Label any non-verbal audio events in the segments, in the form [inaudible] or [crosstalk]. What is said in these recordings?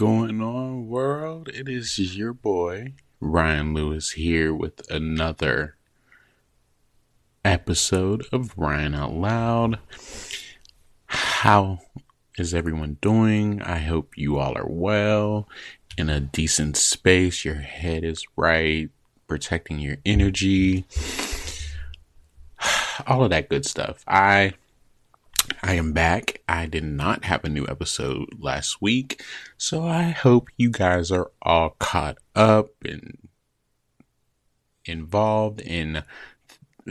going on, world? It is your boy, Ryan Lewis, here with another episode of Ryan Out Loud. How is everyone doing? I hope you all are well, in a decent space, your head is right, protecting your energy, [sighs] all of that good stuff. I I am back. I did not have a new episode last week, so I hope you guys are all caught up and involved in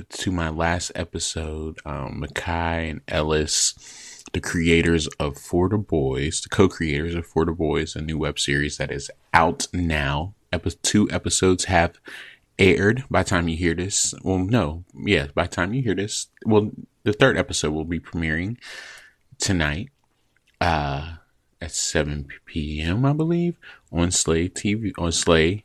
to my last episode. Um, Makai and Ellis, the creators of For Boys, the co-creators of For Boys, a new web series that is out now. Epi- two episodes have aired by the time you hear this. Well, no, yeah, by the time you hear this, well, the third episode will be premiering tonight uh, at 7 p.m. I believe on Slay TV on Slay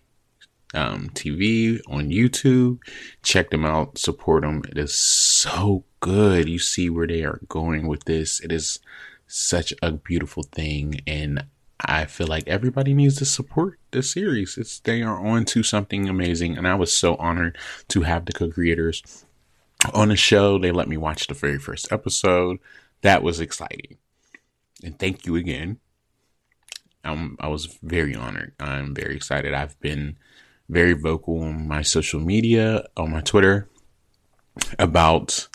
um, TV on YouTube. Check them out, support them. It is so good. You see where they are going with this. It is such a beautiful thing, and I feel like everybody needs to support this series. It's they are on to something amazing, and I was so honored to have the co-creators on the show. They let me watch the very first episode. That was exciting. And thank you again. Um, I was very honored. I'm very excited. I've been very vocal on my social media, on my Twitter, about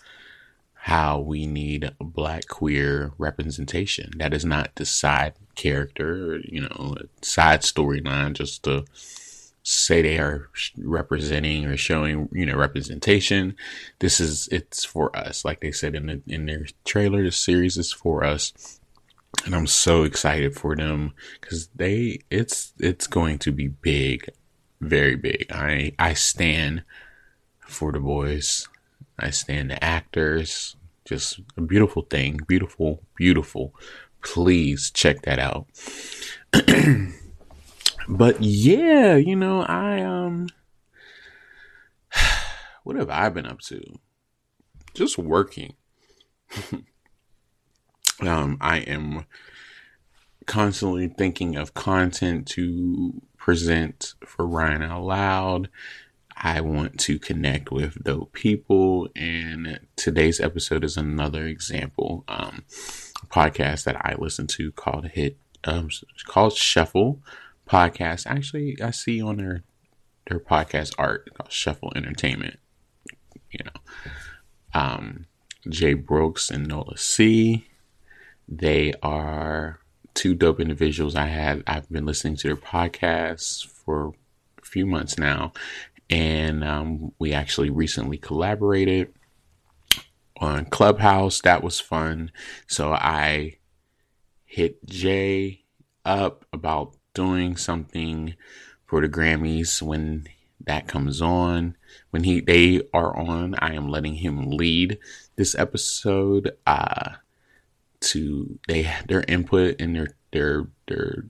how we need black queer representation. That is not side character, you know, side storyline just to say they are representing or showing you know representation. This is it's for us. Like they said in the in their trailer the series is for us. And i'm so excited for them because they it's it's going to be big very big. I i stand for the boys. I stand the actors. Just a beautiful thing. Beautiful beautiful please check that out [clears throat] but yeah, you know, I um [sighs] what have I been up to? Just working. [laughs] um I am constantly thinking of content to present for Ryan Out Loud. I want to connect with dope people, and today's episode is another example. Um, podcast that I listen to called Hit, um, called Shuffle podcast. Actually, I see on their their podcast art called Shuffle Entertainment. You know, um, Jay Brooks and Nola C. They are two dope individuals. I had I've been listening to their podcasts for a few months now, and um, we actually recently collaborated on Clubhouse. That was fun. So I hit Jay up about doing something for the Grammys when that comes on. When he they are on, I am letting him lead this episode uh to they their input and their their their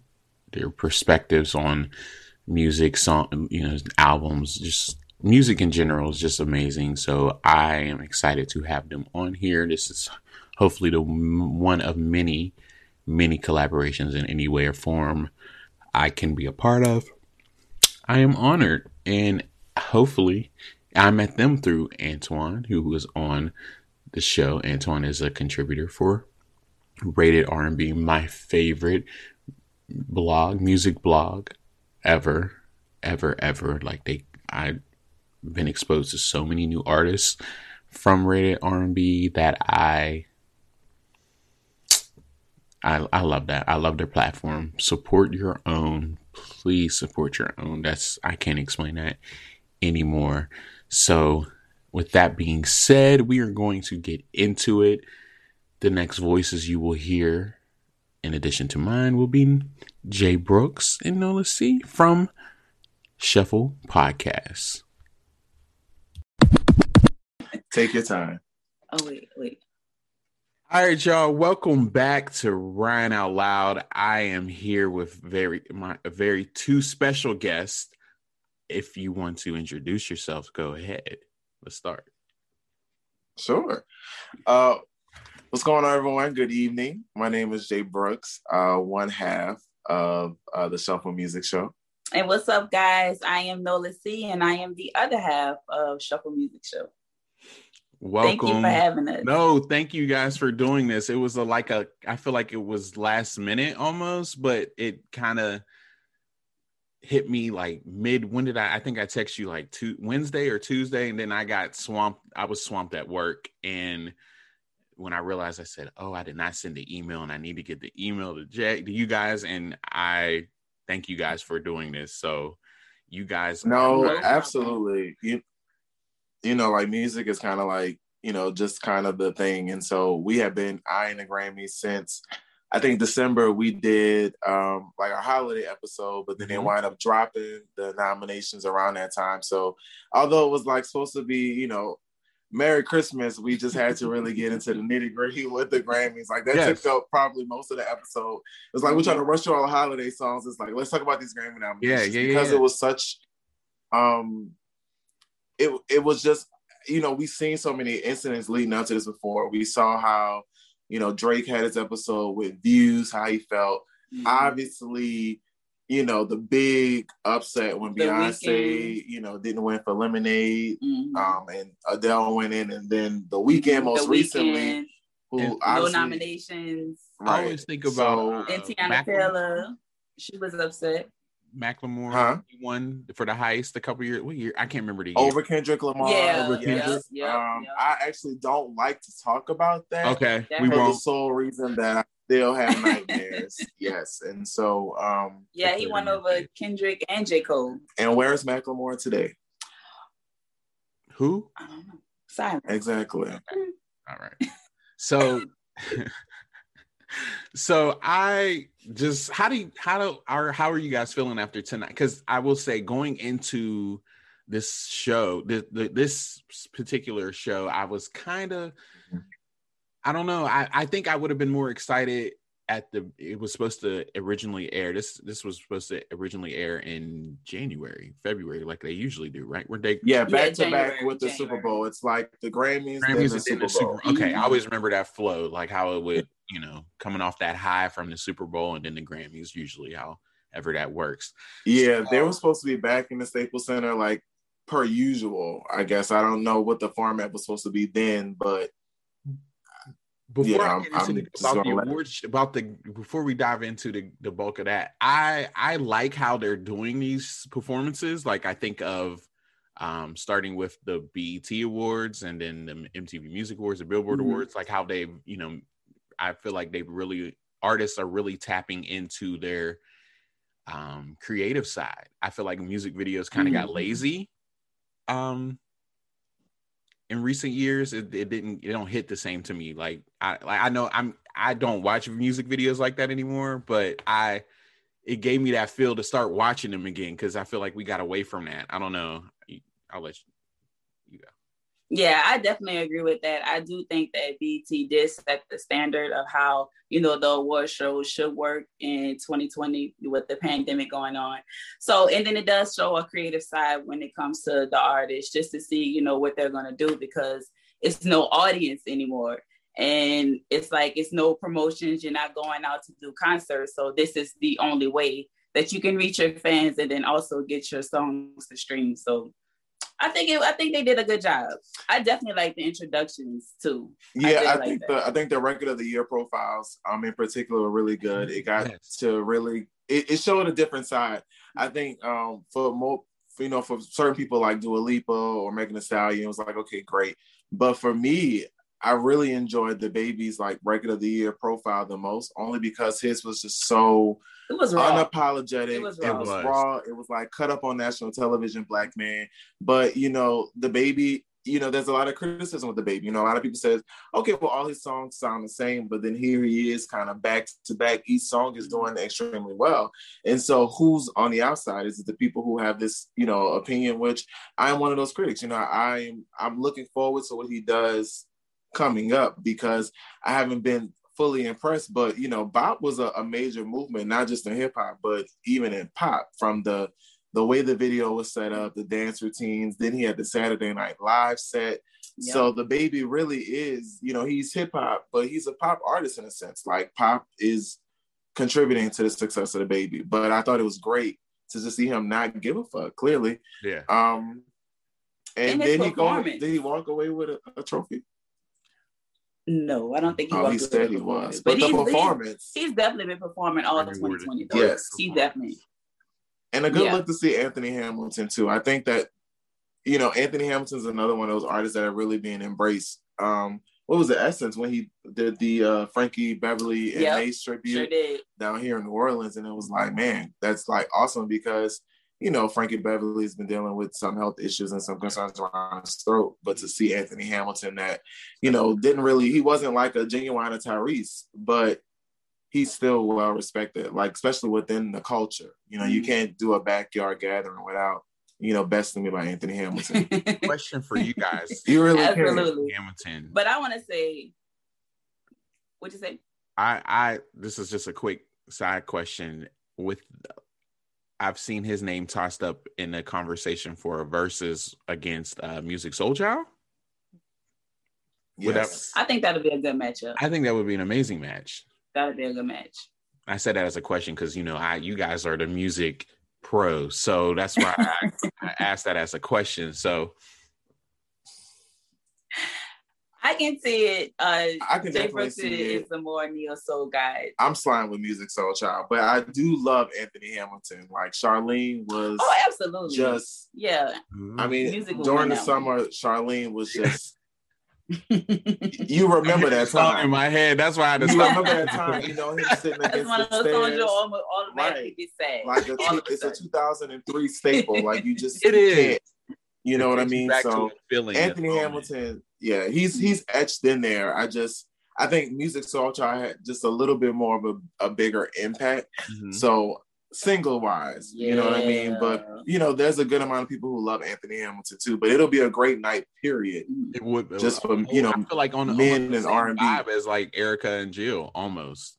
their perspectives on music song you know albums just music in general is just amazing so i am excited to have them on here this is hopefully the one of many many collaborations in any way or form I can be a part of. I am honored and hopefully I met them through Antoine, who was on the show. Antoine is a contributor for Rated R&B, my favorite blog, music blog ever, ever, ever. Like they, I've been exposed to so many new artists from Rated R&B that I I, I love that. I love their platform. Support your own. Please support your own. That's I can't explain that anymore. So, with that being said, we are going to get into it. The next voices you will hear, in addition to mine, will be Jay Brooks and Nola C from Shuffle Podcasts. Take your time. Oh wait, wait. All right, y'all. Welcome back to Ryan Out Loud. I am here with very my a very two special guests. If you want to introduce yourself, go ahead. Let's start. Sure. Uh, what's going on, everyone? Good evening. My name is Jay Brooks, uh, one half of uh, the Shuffle Music Show. And what's up, guys? I am Nola C, and I am the other half of Shuffle Music Show. Welcome. Thank you for having us. No, thank you guys for doing this. It was a, like a, I feel like it was last minute almost, but it kind of hit me like mid. When did I? I think I text you like two Wednesday or Tuesday, and then I got swamped. I was swamped at work, and when I realized, I said, "Oh, I did not send the email, and I need to get the email to Jay to you guys." And I thank you guys for doing this. So, you guys, no, absolutely. You you know, like music is kind of like, you know, just kind of the thing. And so we have been eyeing the Grammys since I think December we did um like a holiday episode, but then mm-hmm. they wind up dropping the nominations around that time. So although it was like supposed to be, you know, Merry Christmas, we just had to really get into the nitty gritty [laughs] with the Grammys. Like that yes. took up probably most of the episode. It was like we're trying to rush through all the holiday songs. It's like let's talk about these Grammy nominations. Yeah, yeah, because yeah. it was such um it it was just you know we've seen so many incidents leading up to this before. We saw how you know Drake had his episode with views, how he felt. Mm-hmm. Obviously, you know the big upset when the Beyonce Weeknd. you know didn't win for Lemonade, mm-hmm. um, and Adele went in, and then the Weeknd most the recently. Who no nominations. Right. I always think about so, uh, and Teyana Taylor. She was upset. Macklemore huh? won for the heist a couple years. What year? I can't remember the year. Over Kendrick Lamar. Yeah, over Kendrick. Yeah, um, yeah. I actually don't like to talk about that. Okay, we won't. The sole reason that I still have nightmares. [laughs] yes, and so um, yeah, he won over Kendrick and J Cole. And where's Macklemore today? Who? I don't know. Silent. Exactly. All right. So. [laughs] so I just how do you, how do are how are you guys feeling after tonight? Because I will say going into this show, this, this particular show, I was kind of I don't know. I, I think I would have been more excited at the it was supposed to originally air this this was supposed to originally air in January February like they usually do right? Where they? Yeah back yeah, to back with the Super Bowl. It's like the Grammys, Grammys the Super, Super Bowl. okay I mm-hmm. always remember that flow like how it would you know coming off that high from the Super Bowl and then the Grammys usually however that works. Yeah so, they were supposed to be back in the Staples Center like per usual I guess. I don't know what the format was supposed to be then but before yeah, I get into the, about the awards, about the before we dive into the, the bulk of that, I I like how they're doing these performances. Like I think of um, starting with the BET Awards and then the MTV Music Awards, the Billboard mm-hmm. Awards, like how they've you know, I feel like they've really artists are really tapping into their um, creative side. I feel like music videos kind of mm-hmm. got lazy. Um, in recent years it, it didn't it don't hit the same to me. Like i like i know i'm i don't watch music videos like that anymore but i it gave me that feel to start watching them again because i feel like we got away from that. I don't know. I'll let you yeah, I definitely agree with that. I do think that BET did set the standard of how, you know, the award shows should work in 2020 with the pandemic going on. So, and then it does show a creative side when it comes to the artists just to see, you know, what they're going to do because it's no audience anymore. And it's like, it's no promotions. You're not going out to do concerts. So, this is the only way that you can reach your fans and then also get your songs to stream. So, I think it, I think they did a good job. I definitely like the introductions too. Yeah, I, I think the I think the record of the year profiles, um, in particular, were really good. It got yes. to really it, it, showed a different side. I think um for more you know for certain people like Dua Lipa or Megan Thee Stallion, it was like okay, great. But for me, I really enjoyed DaBaby's like record of the year profile the most, only because his was just so it was raw. unapologetic. It was raw. It was, raw. It was like cut up on national television, black man. But you know, DaBaby. you know, there's a lot of criticism with DaBaby. You know, a lot of people says, okay, well, all his songs sound the same, but then here he is, kind of back to back. Each song is doing mm-hmm. extremely well. And so, who's on the outside? Is it the people who have this, you know, opinion? Which I am one of those critics. You know, I'm I'm looking forward to what he does coming up because I haven't been fully impressed. But you know, Bop was a, a major movement, not just in hip hop, but even in pop. From the the way the video was set up, the dance routines. Then he had the Saturday Night Live set. Yep. So baby really is, you know, he's hip hop, but he's a pop artist in a sense. Like pop is contributing to the success of DaBaby. But I thought it was great to just see him not give a fuck. Clearly, yeah. Um, and, And then he go, did he walk away with a, a trophy? No, I don't think he Oh, was. he said he was, but, the he's, performance he's, he's definitely been performing all of Rewarded. 2020. Though. Yes. he definitely. and a good Yeah. look to see Anthony Hamilton too. I think that you know Anthony Hamilton's another one of those artists that are really being embraced. Um, what was the essence when he did the uh, Frankie Beverly and Yep. Maze tribute? Sure down here in New Orleans, and it was like, man, that's like awesome because you know Frankie Beverly's been dealing with some health issues and some concerns around his throat, but to see Anthony Hamilton that you know didn't really, he wasn't like a genuine Tyrese, but he's still well respected, like especially within the culture. You know, you Mhm. can't do a backyard gathering without you know besting me by Anthony Hamilton. [laughs] Question for you guys. [laughs] you really can. Absolutely. Hamilton. But I want to say, what you say? I I this is just a quick side question with I've seen his name tossed up in a conversation for a versus against uh Musiq Soulchild. Yes. I think that'll be a good matchup. I think that would be an amazing match. That would be a good match. I said that as a question because you know I you guys are the music pros, so that's why I, [laughs] I asked that as a question. So I can see it. Uh, I can Jay definitely Brooks see is it. the more neo soul guy. I'm sliding with Musiq Soulchild, but I do love Anthony Hamilton. Like Charlene was Oh, absolutely. just yeah. I mean, Music during the that summer, Charlene was [laughs] just. you remember that song in my head. That's why I had to remember that [laughs] time? You know him sitting It's against one the of those songs stairs. you'll almost automatically Right. get sad. Like a, All of a it's a 2003 staple. Like you just It you is. Can't- You know what I mean? back So a Anthony at the moment. Hamilton, yeah, he's he's etched in there. I just I think Musiq Soulchild had just a little bit more of a, a bigger impact. Mhm. So single wise, you know what I mean? But you know, there's a good amount of people who love Anthony Hamilton too. But it'll be a great night, period. It would Just from, you know, I feel like on the men almost the and R&B. vibe as like Erykah and Jill, almost,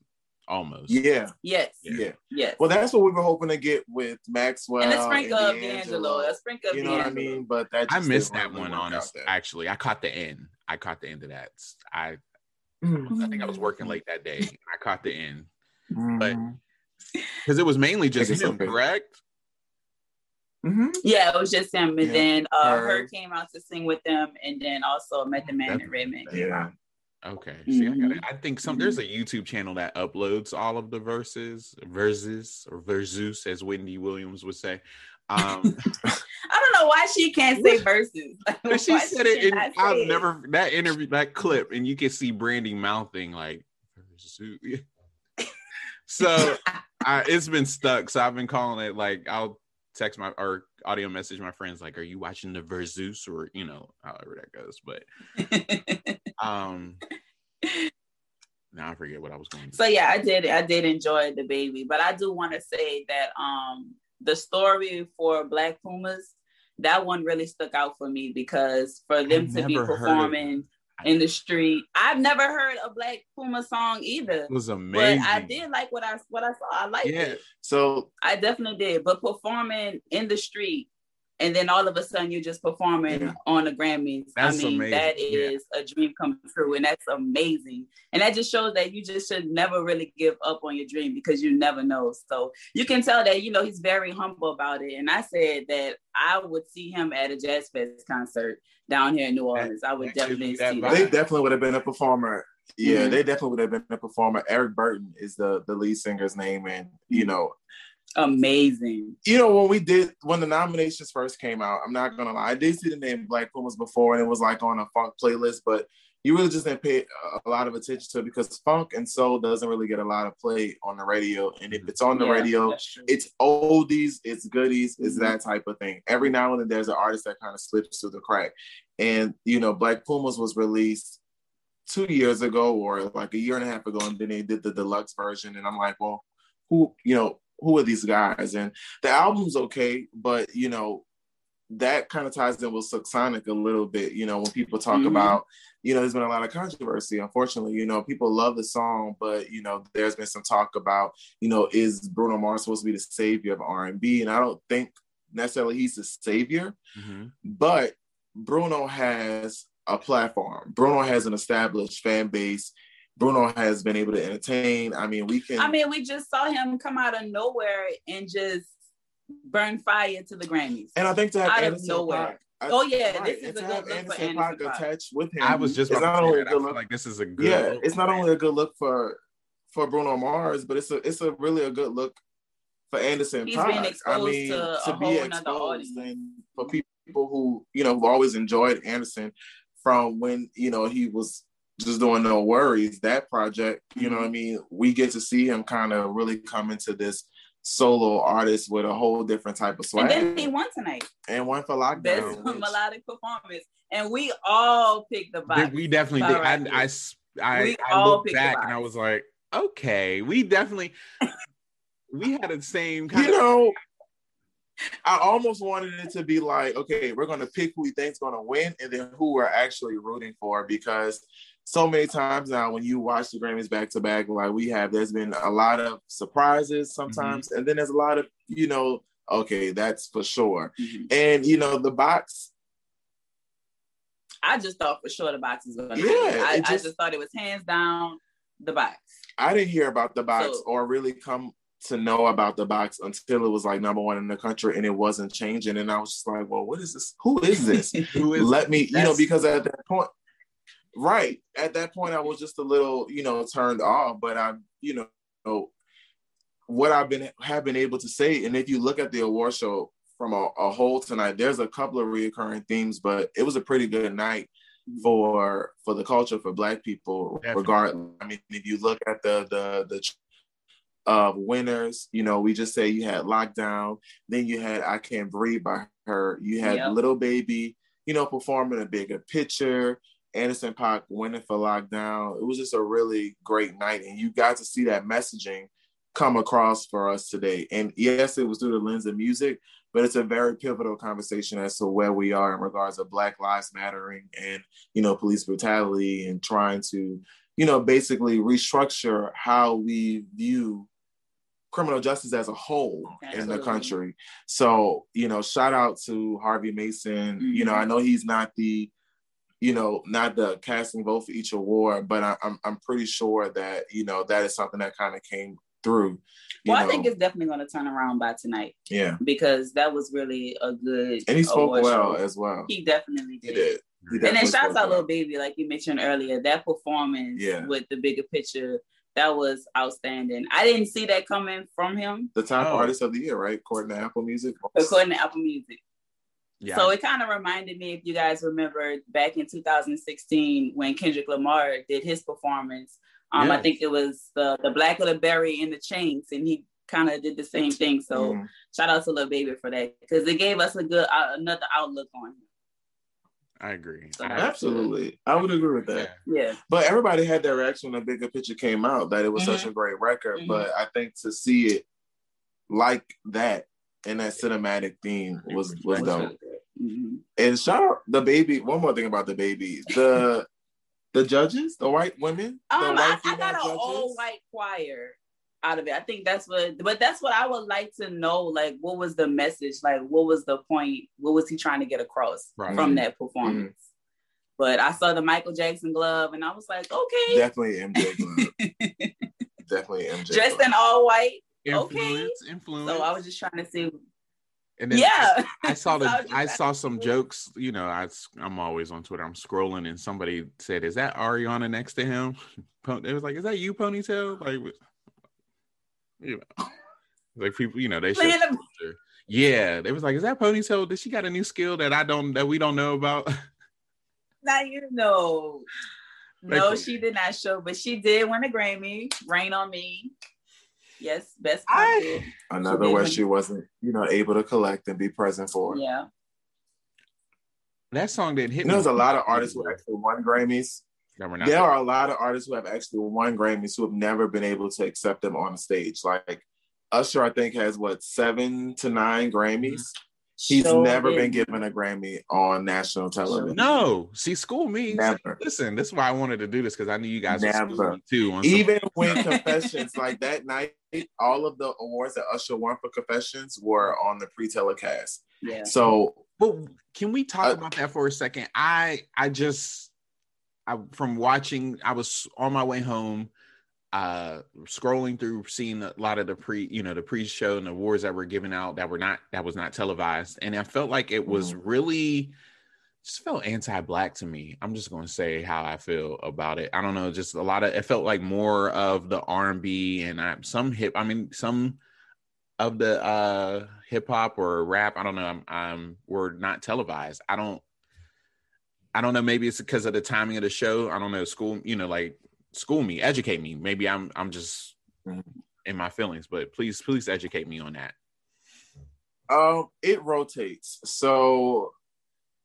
almost. Yeah, Yes. yeah. Yes. Well, that's what we were hoping to get with Maxwell and a sprinkle of D'Angelo. D'Angelo. A sprinkle of You know what I mean? But that I missed that one. work Honest, actually, I caught the end. I caught the end of that. I Mm. I think I was working late that day. I caught the end But because it was mainly just him, okay. correct? Mhm. Yeah, it was just him. And Yeah. then uh, Her. H.E.R. came out to sing with them, and then also Method Man and Definitely. Redman. yeah, Okay. See, I, Mhm. gotta, I think some there's a YouTube channel that uploads all of the verses, verses or versus, as Wendy Williams would say. Um, [laughs] [laughs] I don't know why she can't say verses. [laughs] but she said it, and cannot say I've it? never that interview, that clip, and you can see Brandy mouthing like. So I, it's been stuck. So I've been calling it like I'll text my or audio message my friends like, "Are you watching the versus?" or you know, however that goes. But um, [laughs] now I forget what I was going to. so yeah, I did. I did enjoy DaBaby, but I do want to say that um the story for Black Pumas that one really stuck out for me because for them I've to be performing in the street, I've never heard a Black Puma song either. It was amazing. But. I did like what I what I saw. I liked Yeah. it. So I definitely did. But performing in the street and then all of a sudden you're just performing Yeah. on the Grammys. That's I mean, amazing. that Yeah. a dream come true. And that's amazing. And that just shows that you just should never really give up on your dream because you never know. So you can tell that, you know, he's very humble about it. And I said that I would see him at a Jazz Fest concert down here in New Orleans. I would definitely me that see vibe. they that. definitely would have been a performer. Yeah, Mhm. they definitely would have been a performer. Eric Burton is the the lead singer's name, and you know, Amazing. you know when we did when the nominations first came out, I'm not gonna lie, I did see the name Black Pumas before, and it was like on a funk playlist, but you really just didn't pay a lot of attention to it because funk and soul doesn't really get a lot of play on the radio, and if it's on the Yeah, radio, that's true. it's oldies, it's goodies, it's Mhm. that type of thing. Every now and then there's an artist that kind of slips through the crack. And you know, Black Pumas was released two years ago or like a year and a half ago, and then they did the deluxe version. And I'm like, well, who, you know, who are these guys? And the album's okay, but you know, that kind of ties in with Sonic a little bit. You know, when people talk Mhm. about, you know, there's been a lot of controversy. Unfortunately, you know, people love the song, but you know, there's been some talk about, you know, is Bruno Mars supposed to be the savior of R&B? And I don't think necessarily he's the savior, Mhm. but Bruno has a platform. Bruno has an established fan base. Bruno has been able to entertain. I mean, we can. I mean, we just saw him come out of nowhere and just burn fire to the Grammys. And I think to have out Anderson of nowhere. Paak, I, oh yeah, right, this is and a to good have look for Anderson Anderson Paak Paak. attached with him. I was just it's not only a. I good feel look. like this is a good. yeah, look it's not for only a good look for for Bruno Mars, but it's a it's a really a good look for Anderson He's Paak. being I exposed mean, to a to whole be nother exposed audience. and for people who you know who always enjoyed Anderson from when you know he was just doing no worries that project you know what i mean we get to see him kind of really come into this solo artist with a whole different type of swag And then he won tonight. and one for Best lockdown [laughs] which- melodic performance. And we all picked the box. We definitely did. Alright. I, I s- I, We I all looked picked back and I was like, okay, we definitely we had the same kind you of know i almost wanted it to be like okay we're going to pick who we think's going to win and then who we're actually rooting for because so many times now when you watch the grammys back to back like we have there's been a lot of surprises sometimes and then there's a lot of you know okay that's for sure Mhm. and you know the box I just thought for sure the box was gonna Yeah, win. I, it I just- just thought it was hands down the box. i didn't hear about the box So- or really come to know about the box until it was like number one in the country and it wasn't changing and i was just like well what is this who is this [laughs] who is let me you know because at that point right at that point i was just a little you know turned off but i you know what i've been have been able to say and if you look at the award show from a, a whole tonight there's a couple of reoccurring themes but it was a pretty good night for for the culture for black people Definitely. regardless i mean if you look at the the the uh winners you know we just say you had lockdown then you had i can't breathe by H.E.R. you had Yep. Lil Baby you know performing a bigger picture anderson Paak winning for lockdown. It was just a really great night and you got to see that messaging come across for us today. And yes it was through the lens of music but it's a very pivotal conversation as to where we are in regards of black lives mattering and you know police brutality and trying to you know basically restructure how we view criminal justice as a whole in the country. So you know shout out to harvey mason. You know Mhm. i know he's not the you know not the casting vote for each award but I, i'm i'm pretty sure that you know that is something that kind of came through you Well, I think it's definitely gonna turn around by tonight yeah because that was really a good and he spoke well show. as well He definitely he did. did He And then definitely shouts out well. Lil Baby, like you mentioned earlier, that performance Yeah. with the bigger picture, that was outstanding. I didn't see that coming from him, the top Oh. artist of the year right according to apple music according to Apple Music. Yeah. So it kind of reminded me, if you guys remember, back in 2016 when Kendrick Lamar did his performance. Um, I think it was the the Black Little Berry in the Chains, and he kind of did the same thing. So Mhm. shout out to Lil Baby for that because it gave us a good uh, another outlook on him. I agree. So I- absolutely i would agree with that yeah. Yeah, But everybody had their reaction when the bigger picture came out that it was such a great record. Mhm. But I think to see it like that in that cinematic theme was was Was dope. And shout out DaBaby. One more thing about DaBaby. The [laughs] the judges, the white women, the Um, white I, I got an all white choir out of it. I think that's what, but that's what I would like to know. Like, what was the message? Like, what was the point? What was he trying to get across Right. from Mhm. that performance? But I saw the Michael Jackson glove, and I was like, okay, Definitely MJ Glove. [laughs] Definitely MJ. dressed Glove. in all white. Influence, influence. So I was just trying to see. And then yeah, I saw [laughs] the I saw some jokes. You know, I I'm always on Twitter. I'm scrolling, and somebody said, "Is that Ariana next to him?" [laughs] It was like, "Is that you, ponytail?" Like, you know, [laughs] like people, you know, they should. Yeah, they was like, "Is that ponytail? Did she got a new skill that I don't that we don't know about?" Now you know. No, she did not show, but she did win a Grammy. Rain on me. Yes, best. I- Another She way did. she wasn't, you know, able to collect and be present for. Yeah. that song didn't hit You me. there's a lot of artists who actually won Grammys. that were. There are a lot of artists who have actually won Grammys who have never been able to accept them on the stage. Like Usher, I think, has what seven to nine Grammys. He's Sure never been given a Grammy on national television. No, see, school me. Never. Listen, this is why I wanted to do this because I knew you guys Never. too. On some- Even [laughs] when Confessions, like that night, all of the awards that Usher won for Confessions were on the pre-telecast. Yeah. So But can we talk Uh, about that for a second? I I just I from watching, I was on my way home, uh, scrolling through, seeing a lot of the pre, you know, the pre-show and the awards that were given out that were not that was not televised, and I felt like it was Mhm. really just felt anti-black to me. I'm just going to say how I feel about it. I don't know, just a lot of it felt like more of the R&B and I, some hip. I mean, some of the uh hip hop or rap. I don't know. I'm, I'm were not televised. I don't. I don't know. Maybe it's because of the timing of the show. I don't know. School, you know, like school me, educate me. Maybe I'm I'm just Mhm. in my feelings, but please, please educate me on that. Um, it rotates. So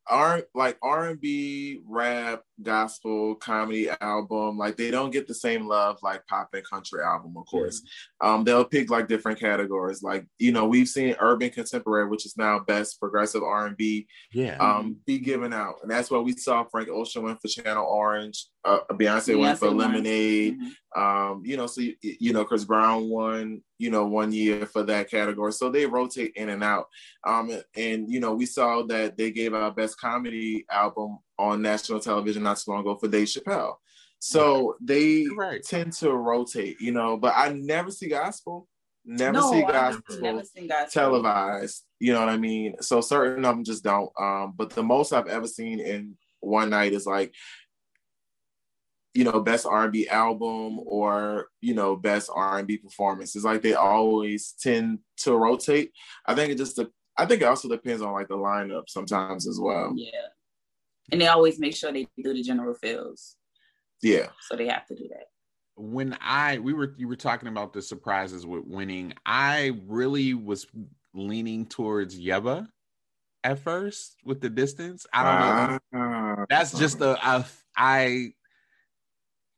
R like R and B, rap, gospel, comedy album, like they don't get the same love like pop and country album, of course. Um, they'll pick like different categories. Like, you know, we've seen urban contemporary, which is now best progressive R and B, Yeah. um, be given out. And that's what we saw Frank Ocean went for Channel Orange, uh, Beyonce went for won. Lemonade. Mhm. Um, you know, so you, you know, Chris Brown won, you know, one year for that category. So they rotate in and out. Um, and you know, we saw that they gave out best comedy album on national television not too long ago for Dave Chappelle. So they right. tend to rotate, you know, but I never see gospel, never no, see gospel never gospel. televised. You know what I mean? So certain of them just don't. Um, but the most I've ever seen in one night is like, you know, best R and B album or you know, best R and B performance. It's like they always tend to rotate. I think it just. I think it also depends on like the lineup sometimes as well. Yeah, and they always make sure they do the general fields, Yeah. so they have to do that. when I we were you were talking about the surprises with winning, I really was leaning towards Yebba at first with the distance. I don't know. Ah. That's just a I I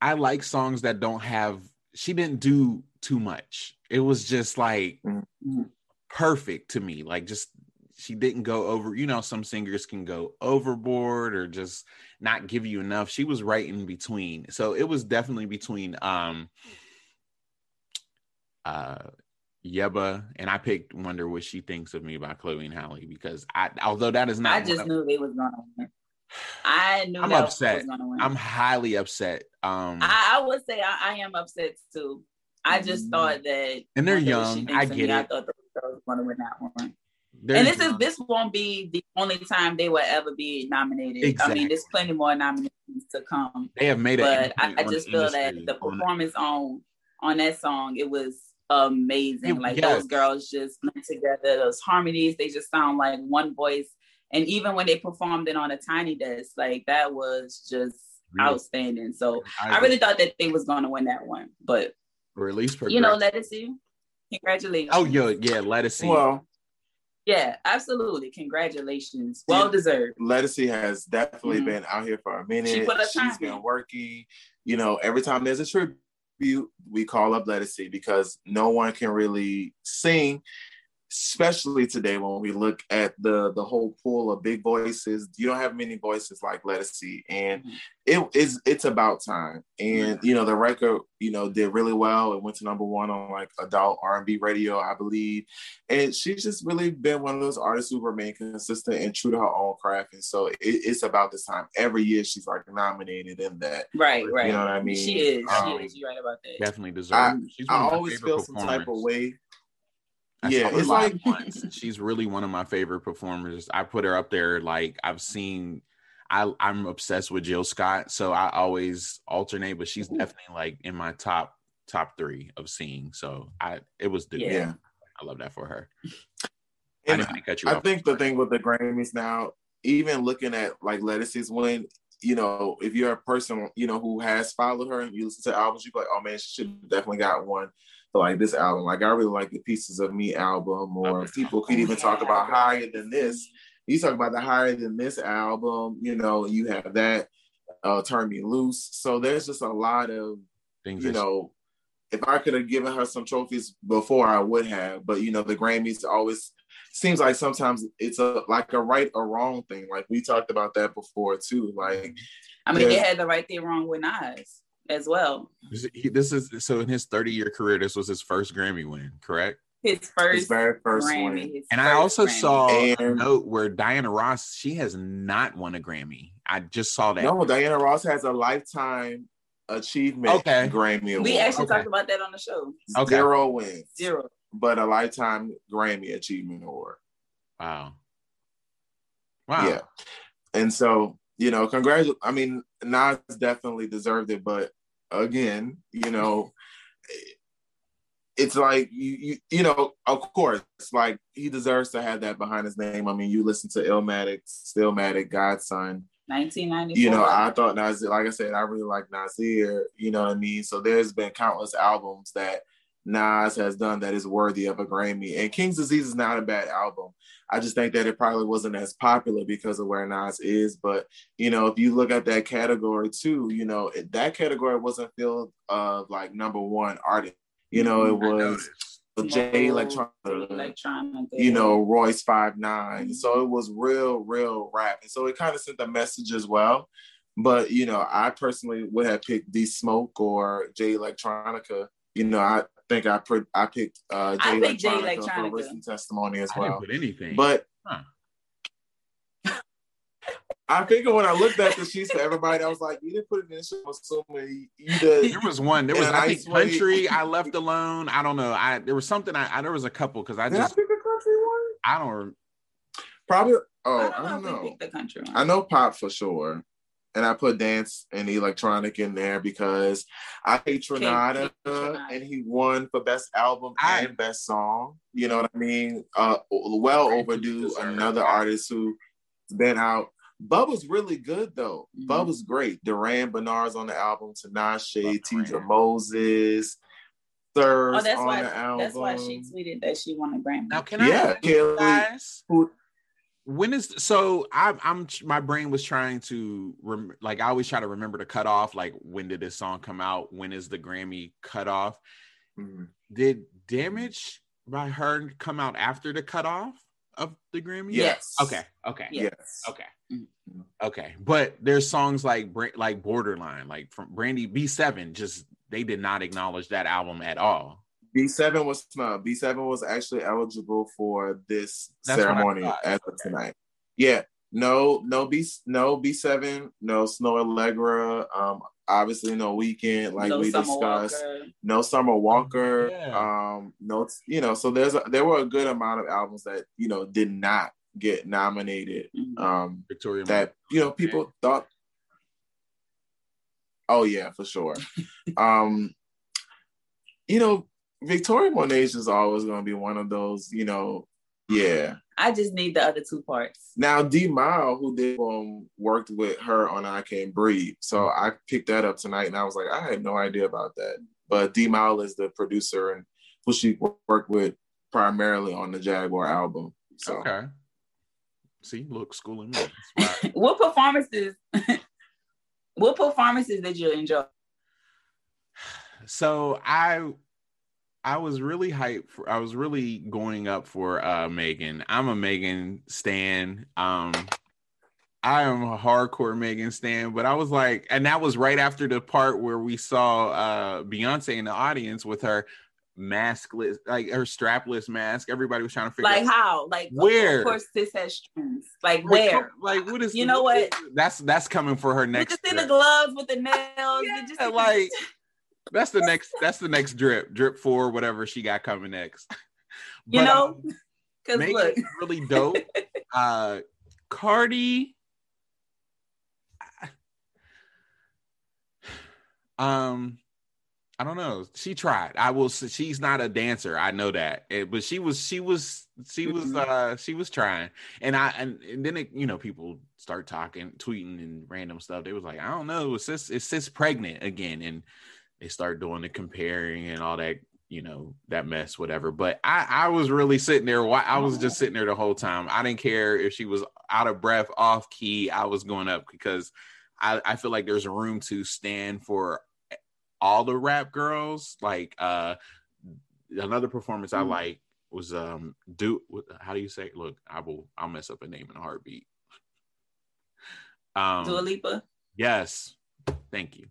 I like songs that don't have she didn't do too much. It was just like Mhm. perfect to me. Like just she didn't go over, you know, some singers can go overboard or just not give you enough. She was right in between. So it was definitely between um uh Yebba and I picked Wonder What She Thinks of Me by Chloe and Halle because I although that is not I just knew they was gonna win. I knew I'm that upset. was gonna win. I'm highly upset. Um I, I would say I, I am upset too. I just thought that, And they're young. I get Me, I thought the girls was gonna win that one. They're and this is this won't be the only time they will ever be nominated. I mean, there's plenty more nominations to come. they have made it. But I, I just feel that the performance on on that song it was amazing. It- like yes. those girls just went together. Those harmonies, they just sound like one voice. And even when they performed it on a tiny desk, like that was just Beautiful. outstanding. So I really thought that they was gonna win that one. But or at least you know, progress- Ledisi. Congratulations. Oh yo, yeah, Ledisi. Well, yeah, absolutely. Congratulations. Well deserved. Ledisi has definitely Mhm. been out here for a minute. She put She's time been working. You know, every time there's a tribute, we call up Ledisi because no one can really sing, especially today when we look at the the whole pool of big voices. You don't have many voices like Ledisi, and Mhm. it is it's about time. And you know, the record, you know, did really well. It went to number one on like adult R and B radio, I believe. And she's just really been one of those artists who remain consistent and true to her own craft. And so it, it's about this time. Every year she's like nominated in that. Right, right. You know what I mean? She is. Um, she is. You're right about that. definitely deserved. I- She's I one of my always favorite feel some type of way. I Yeah, it's like- once. [laughs] She's really one of my favorite performers. I put her up there. Like I've seen, I I'm obsessed with Jill Scott, so I always alternate. But she's Mhm. definitely like in my top top three of seeing. So I it was due. Yeah. Yeah. I love that for her. I And didn't mean cut you I off. think the thing with the Grammys now, even looking at like Ledisi's win, you know, if you're a person, you know, who has followed her and you listen to albums, you be like, oh man, she should definitely got one like this album. Like I really like the Pieces of Me album, or people could even talk about higher than this. You talk about the higher than this album, you know, you have that, uh, Turn Me Loose. So there's just a lot of Things you know, if I could have given her some trophies before, I would have. But you know, the Grammys always seems like sometimes it's a like a right or wrong thing. Like we talked about that before too. Like I mean, they had the right thing wrong with Nas as well. This is- he- this is so in his 30 year career, this was his first Grammy win, correct? his first, his very first Grammy. one. his And I also Grammy. saw a note where Diana Ross, she has not won a Grammy. I just saw that. No, Diana Ross has a lifetime achievement Okay. Grammy award. we actually Okay. talked about that on the show. Okay. Zero wins, Zero. but a lifetime Grammy achievement award. Wow. Wow. Yeah. And so, you know, congratulations. I mean, Nas definitely deserved it, but again, you know, it's like you, you you know, of course, like he deserves to have that behind his name. I mean, you listen to Illmatic, Stillmatic, God's Son. 1994. You know, I thought Nasir, like I said, I really like Nasir, you know what I mean? So there's been countless albums that Nas has done that is worthy of a Grammy. And King's Disease is not a bad album. I just think that it probably wasn't as popular because of where Nas is. But, you know, if you look at that category too, you know, that category wasn't filled of like number one artist. You know, it mm, was noticed. Jay Electronica, Electronica. you know, Royce Five Nine. Mm-hmm. So it was real, real rap. And so it kind of sent a message as well. But you know, I personally would have picked D Smoke or Jay Electronica. You know, I think I put I picked uh I Jay picked Jay Electronica, for Electronica. written testimony as I didn't well. put anything. But Huh. [laughs] I figured when I looked at the sheets for everybody, I was like, you didn't put it in. So I'm you did. there was one. There was I I think swear- country. I left alone. I don't know. I there was something. I, I there was a couple because I Did I pick a country one? I don't. Probably. Oh, I I don't know don't if know. the country one. I know pop for sure. And I put dance and electronic in there because I hate Kaytranada Kaytranada. and he won for best album I- and best song. You know what I mean? Uh well overdue. Another artist who's been out. Bubba's really good though. Mhm. Bubba's great. Durand Bernarr's on the album, Tinashe, Love Teedra Moses, Thurs Oh, that's on why. the album. That's why she tweeted that she won a Grammy. Now can I? Yeah, ask Kelly- Who- When is so? I'm I'm my brain was trying to rem, like I always try to remember to cut off like when did this song come out? When is the Grammy cut off? Mhm. Did Damage by H.E.R. come out after the cutoff of the Grammy? Yes. Okay. Okay. Yes. Okay. Mhm. Okay. But there's songs like like Borderline, like from Brandy B7, just they did not acknowledge that album at all. B7 was no, B7 was actually eligible for this That's ceremony as of tonight. Yeah, no, no B, no B7, no Snoh Aalegra. Um, obviously no Weeknd, like no we Summer discussed. Walker. No Summer Walker. Yeah. Um, no, you know, so there's a, there were a good amount of albums that you know did not get nominated. Mhm. Um, Victoria that you know people thought oh yeah for sure [laughs] um you know victoria monet is always going to be one of those you know yeah I just need the other two parts. now D'Mile who did um worked with her on i can't breathe so i picked that up tonight and i was like i had no idea about that but D'Mile is the producer and who she worked with primarily on the jaguar album so Okay. See, look, schooling [laughs] me. What performances? [laughs] what performances did you enjoy? so I I was really hyped for I was really going up for uh Megan. I'm a Megan stan. Um I am a hardcore Megan stan, but I was like, and that was right after the part where we saw uh Beyonce in the audience with her maskless, like her strapless mask. Everybody was trying to figure Like out how? Like Where? Of course, this has strings. Like where? Like what is You know what? That's that's coming for her next. see trip. the gloves with the nails? Yeah, see [laughs] like that's the next that's the next drip drip four whatever she got coming next. [laughs] You But, know, um, because Megan look, really dope. [laughs] Uh cardi um i don't know. She tried. I will she's not a dancer. I know that. Eh, but she was she was she was Mhm. uh she was trying. And i and, and then it you know people start talking tweeting and random stuff. They was like i don't know. It's sis it's sis pregnant again? And they start doing the comparing and all that you know that mess whatever. But i i was really sitting there i was just sitting there the whole time. I didn't care if she was out of breath off key i was going up because i i feel like there's a room to stand for all the rap girls. Like uh another performance i Mhm. like was um do how do you say look i will i'll mess up a name in a heartbeat. [laughs] Um Dua Lipa. yes. Thank you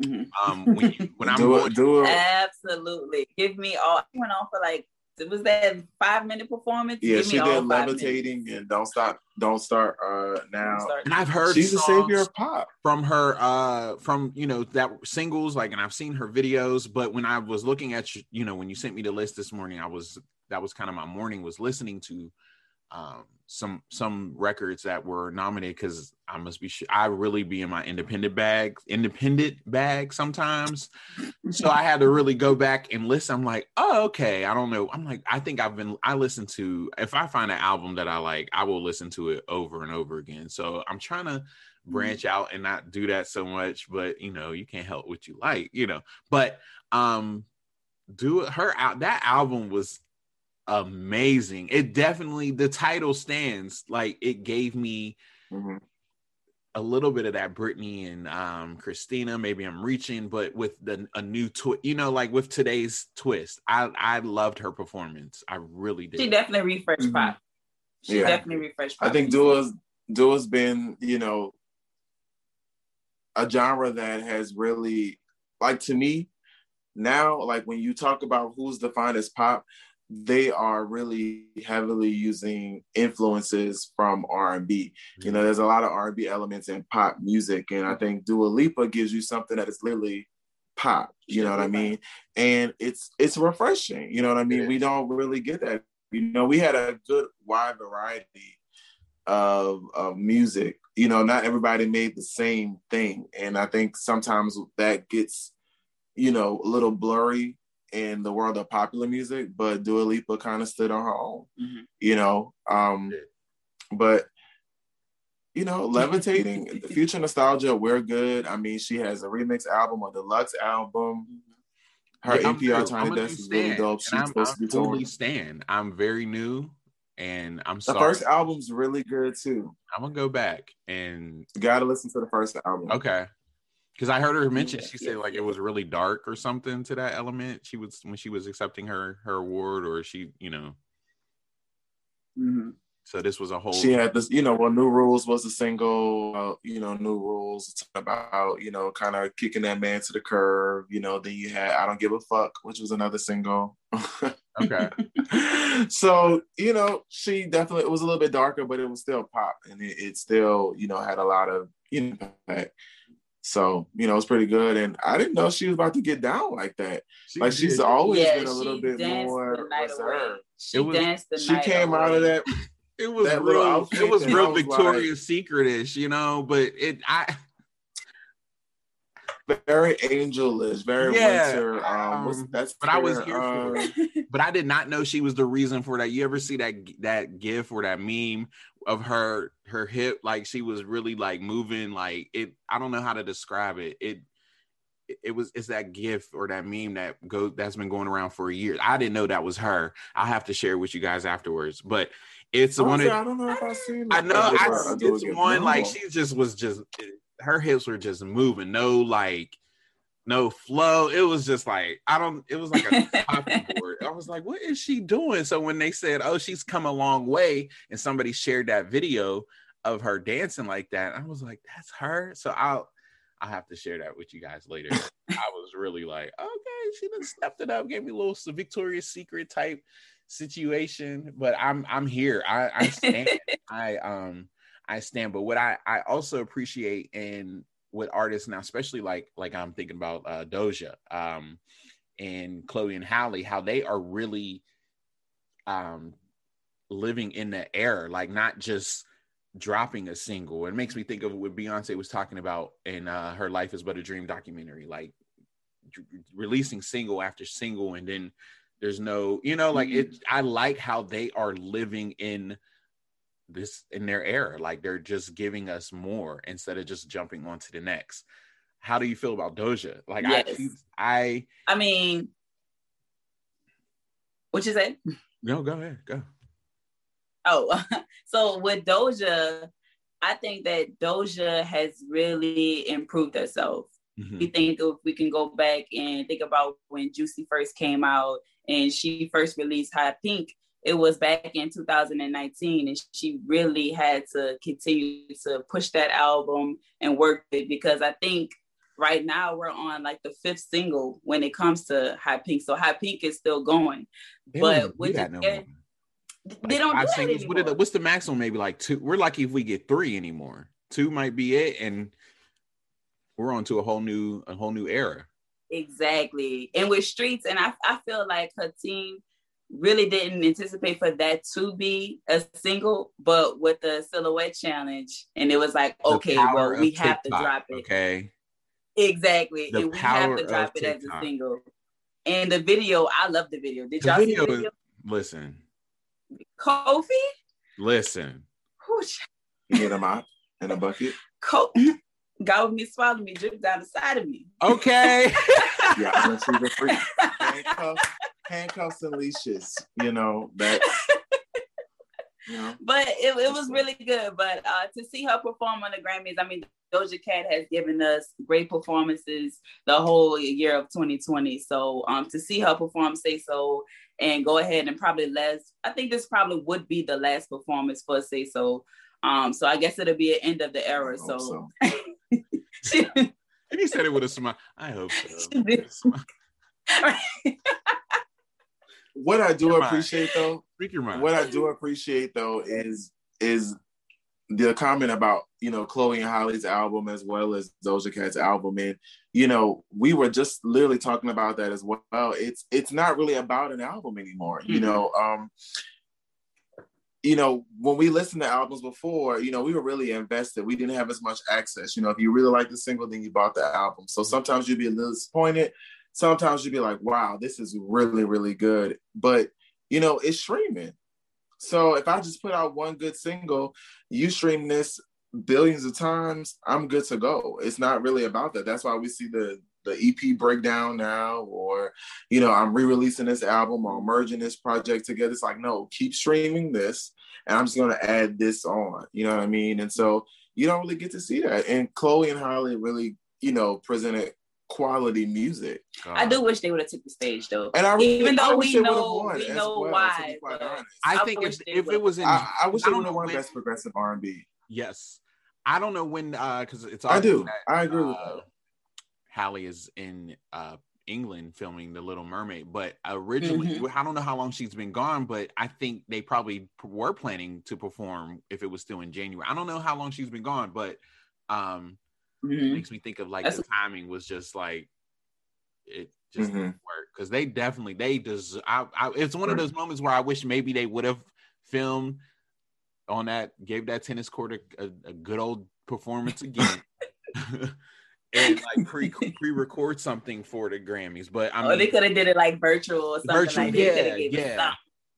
Mhm. um when, you, when i'm do going it, do it. Absolutely. Give me all. She went on for like it was that five minute performance? Yeah, she did levitating minutes. and don't stop, don't start uh now. Start. And I've heard she's the savior of pop from her uh from you know that singles like and I've seen her videos, but when I was looking at you, you know, when you sent me the list this morning, I was that was kind of my morning was listening to um some some records that were nominated because I must be sure I really be in my independent bag, independent bag sometimes. so I had to really go back and listen. I'm like, oh, okay. I don't know. I'm like, I think I've been I listen to if I find an album that I like, I will listen to it over and over again. So I'm trying to mm-hmm. branch out and not do that so much, but you know, you can't help what you like, you know. But um do it her out that album was amazing. It definitely the title stands like it gave me mm-hmm. a little bit of that Britney and um, Christina. Maybe I'm reaching, but with the a new twist, you know, like with today's twist, I I loved her performance. I really did. She definitely refreshed mm-hmm. pop. She yeah. definitely refreshed. Pop. I think Dua's Dua's been you know a genre that has really like to me now like when you talk about who's defined as pop they are really heavily using influences from R&B. You know, there's a lot of R&B elements in pop music, and I think Dua Lipa gives you something that is literally pop. You know what I mean? And it's it's refreshing. You know what I mean? We don't really get that. You know, we had a good wide variety of of music. You know, not everybody made the same thing, and I think sometimes that gets you know a little blurry in the world of popular music, but Dua Lipa kind of stood on her own, mm-hmm. you know. Um, but you know, [laughs] levitating, the future nostalgia, we're good. I mean, she has a remix album, a deluxe album. Her yeah, NPR Tiny Desk is really dope. She's I'm, supposed I'm to be totally stand. I'm very new, and I'm sorry. The first album's really good too. I'm gonna go back and you gotta listen to the first album. Okay, because I heard her mention she said like it was really dark or something to that element. She was when she was accepting her her award, or she, you know. Mm-hmm. So this was a whole. She had this, you know. Well, New Rules was a single. Uh, you know, New Rules about you know kind of kicking that man to the curb. You know, then you had I Don't Give a Fuck, which was another single. okay. [laughs] so you know, she definitely it was a little bit darker, but it was still pop, and it, it still you know had a lot of impact. So, you know, it's pretty good. And I didn't know she was about to get down like that. She like she's always yeah, been a little bit more reserved. She it was, danced the She came away. out of that. It was that real, it was real Victoria's like, Secret-ish, you know, but it I very angelish, very yeah, winter. Um, um that's but I was here for it. Uh, but I did not know she was the reason for that. You ever see that that gif or that meme of her her hip like she was really like moving like it i don't know how to describe it. It it was it's that gif or that meme that go that's been going around for a year i didn't know that was her. I'll have to share with you guys afterwards but it's oh, one of, i don't know if i've seen i know I, I, it's one like she just was just her hips were just moving. No like no flow. It was just like I don't. It was like a [laughs] board. I was like, what is she doing? So when they said, "Oh, she's come a long way," and somebody shared that video of her dancing like that, I was like, that's her. So I'll I'll have to share that with you guys later. I [laughs] was really like, okay, she done stepped it up, gave me a little Victoria's Secret type situation. But I'm I'm here. I, I stand. [laughs] I um I stand. But what I I also appreciate and with artists now, especially like like I'm thinking about uh, Doja um, and Chloe and Halle, how they are really um, living in the air, like not just dropping a single. It makes me think of what Beyonce was talking about in uh, her "Life Is But a Dream" documentary, like d- releasing single after single, and then there's no, you know, like it. Mm-hmm. I like how they are living in this in their era. Like they're just giving us more instead of just jumping on to the next. How do you feel about Doja? Like yes. I, I, I mean, what you say? No, go ahead, go. Oh, [laughs] so with Doja, I think that Doja has really improved herself. Mm-hmm. We think if we can go back and think about when Juicy first came out and she first released Hot Pink, it was back in 2019 and she really had to continue to push that album and work it because I think right now we're on like the fifth single when it comes to Hot Pink. So Hot Pink is still going. They but with that no more. they don't do that singles. What are the- anymore. what's the maximum? Maybe like two. We're lucky if we get three anymore. Two might be it, and we're on to a whole new a whole new era. Exactly. And with Streets, and I, I feel like her team really didn't anticipate for that to be a single, but with the silhouette challenge, and it was like, The okay, well, we have to drop it. Okay, Exactly. The and we have to drop it as a single. And the video, I love the video. Did The y'all video see the is- listen, Kofi? listen. Whew, You get a mop and a bucket. Co- God with me, swallowed me, dripped down the side of me. Okay, [laughs] Yeah, honestly, the free [laughs] handcuffs, handcuffs and leashes. You know that. [laughs] You know, but it, it was really good. But uh, to see her perform on the Grammys, I mean, Doja Cat has given us great performances the whole year of 2020. So um, to see her perform Say So and go ahead and probably last, I think this probably would be the last performance for Say So. Um, so I guess it'll be an end of the era. So, so. she, [laughs] and he said it with a smile. I hope so. [laughs] What I do appreciate though, Speak your mind. what I do appreciate though is is the comment about you know Chloe and Halle's album as well as Doja Cat's album, and you know we were just literally talking about that as well. It's it's not really about an album anymore. You Mhm. know, um, you know when we listened to albums before, you know we were really invested. We didn't have as much access. You know, if you really like the single, then you bought the album. So sometimes you'd be a little disappointed. Sometimes you'd be like, "Wow, this is really really good," but you know it's streaming. So if I just put out one good single, you stream this billions of times, I'm good to go. It's not really about that. That's why we see the the EP breakdown now, or you know, I'm re-releasing this album or merging this project together. It's like, no, keep streaming this, and I'm just gonna add this on. You know what I mean? And so you don't really get to see that. And Chloe and Halle really, you know, presented quality music. I do wish they would have took the stage though. And I really, Even though I wish we they would've know- won we as know well, why, be quite but- honest. I I think wish if, if it was in, I, I wish I they don't would have know won when- best progressive R&B. yes, I don't know when because it's. I do. obvious I agree with uh, that. Halle is in uh, England filming The Little Mermaid, but originally, Mm-hmm. I don't know how long she's been gone, but I think they probably p- were planning to perform if it was still in January. I don't know how long she's been gone, but um, it Mhm. makes me think of like That's- the timing was just like it just Mhm. didn't work because they definitely they des- I, I it's one of those moments where I wish maybe they would have filmed on that gave that tennis court a, a, a good old performance again [laughs] [laughs] and like pre pre record something for the Grammys. But I or they could have did it like virtual or something Virtual, like that. They coulda yeah, yeah.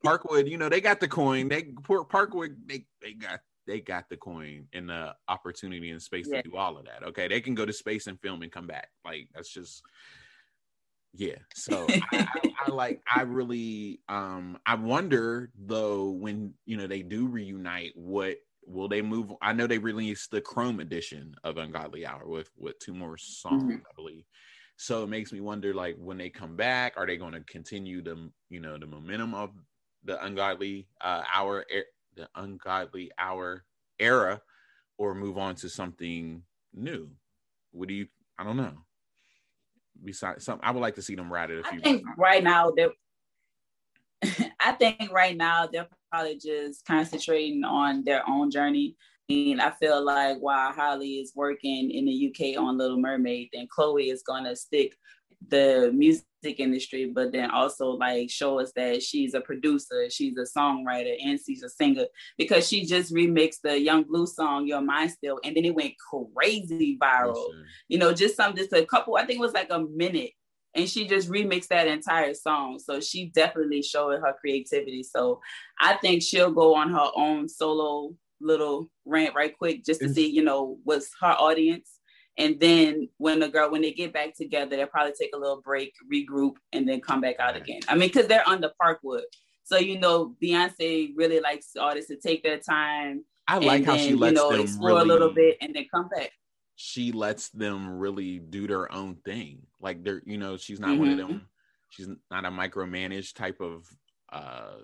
Parkwood, you know, they got the coin. They Parkwood, they they got they got the coin and the opportunity and space Yeah. to do all of that. Okay, they can go to space and film and come back. Like that's just yeah. So [laughs] I, I, I like I really um I wonder though when you know they do reunite, what will they move? I know they released the Chrome edition of Ungodly Hour with with two more songs, Mhm. I believe. So it makes me wonder, like, when they come back, are they going to continue the, you know, the momentum of the ungodly uh, hour, er, the ungodly hour era, or move on to something new? What do you? I don't know. Besides, some, I would like to see them ride it a I few. I think times. right now they're [laughs] I think right now they're probably just concentrating on their own journey. And I feel like while Halle is working in the UK on Little Mermaid, then Chloe is gonna stick the music industry, but then also like show us that she's a producer, she's a songwriter, and she's a singer because she just remixed the Yung Bleu song "You're Mines Still," and then it went crazy viral you know, just some, just a couple, I think it was like a minute. And she just remixed that entire song. So she definitely showed her creativity. So I think she'll go on her own solo little rant right quick just to see, you know, what's her audience. And then when the girl, when they get back together, they'll probably take a little break, regroup, and then come back out again. I mean, because they're on the Parkwood. So, you know, Beyonce really likes artists to take their time I like and how then, she lets you know, them explore really a little bit and then come back. she lets them really do their own thing. Like they're, you know, she's not one of Mhm. them. She's not a micromanaged type of uh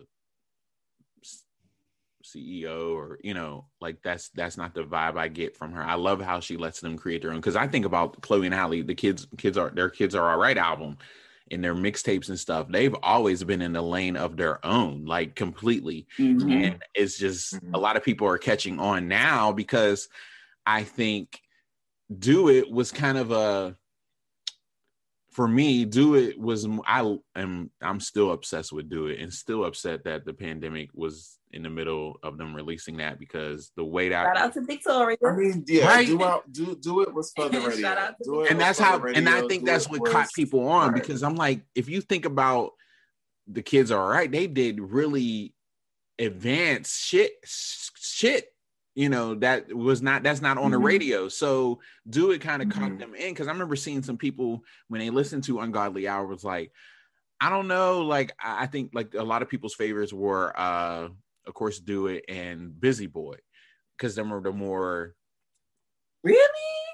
CEO or you know like that's that's not the vibe I get from her. I love how she lets them create their own because I think about Chloe and Halle, the kids kids are their kids are all right album and their mixtapes and stuff. They've always been in the lane of their own, like completely. Mm-hmm. And it's just mm-hmm. a lot of people are catching on now because I think Do It was kind of a for me, do it was I am I'm still obsessed with do it and still upset that the pandemic was in the middle of them releasing that because the way that shout out to Victoria. I mean, yeah, right? do out do do it was for the [laughs] radio. shout out to and that's how and I think that's what caught people on right. because I'm like, if you think about the kids are all right, they did really advanced shit shit you know that was not that's not on mm-hmm. the radio so do it kind of mm-hmm. caught them in because i remember seeing some people when they listened to ungodly hour was like i don't know like i think like a lot of people's favorites were uh of course do it and busy boy because them were the more really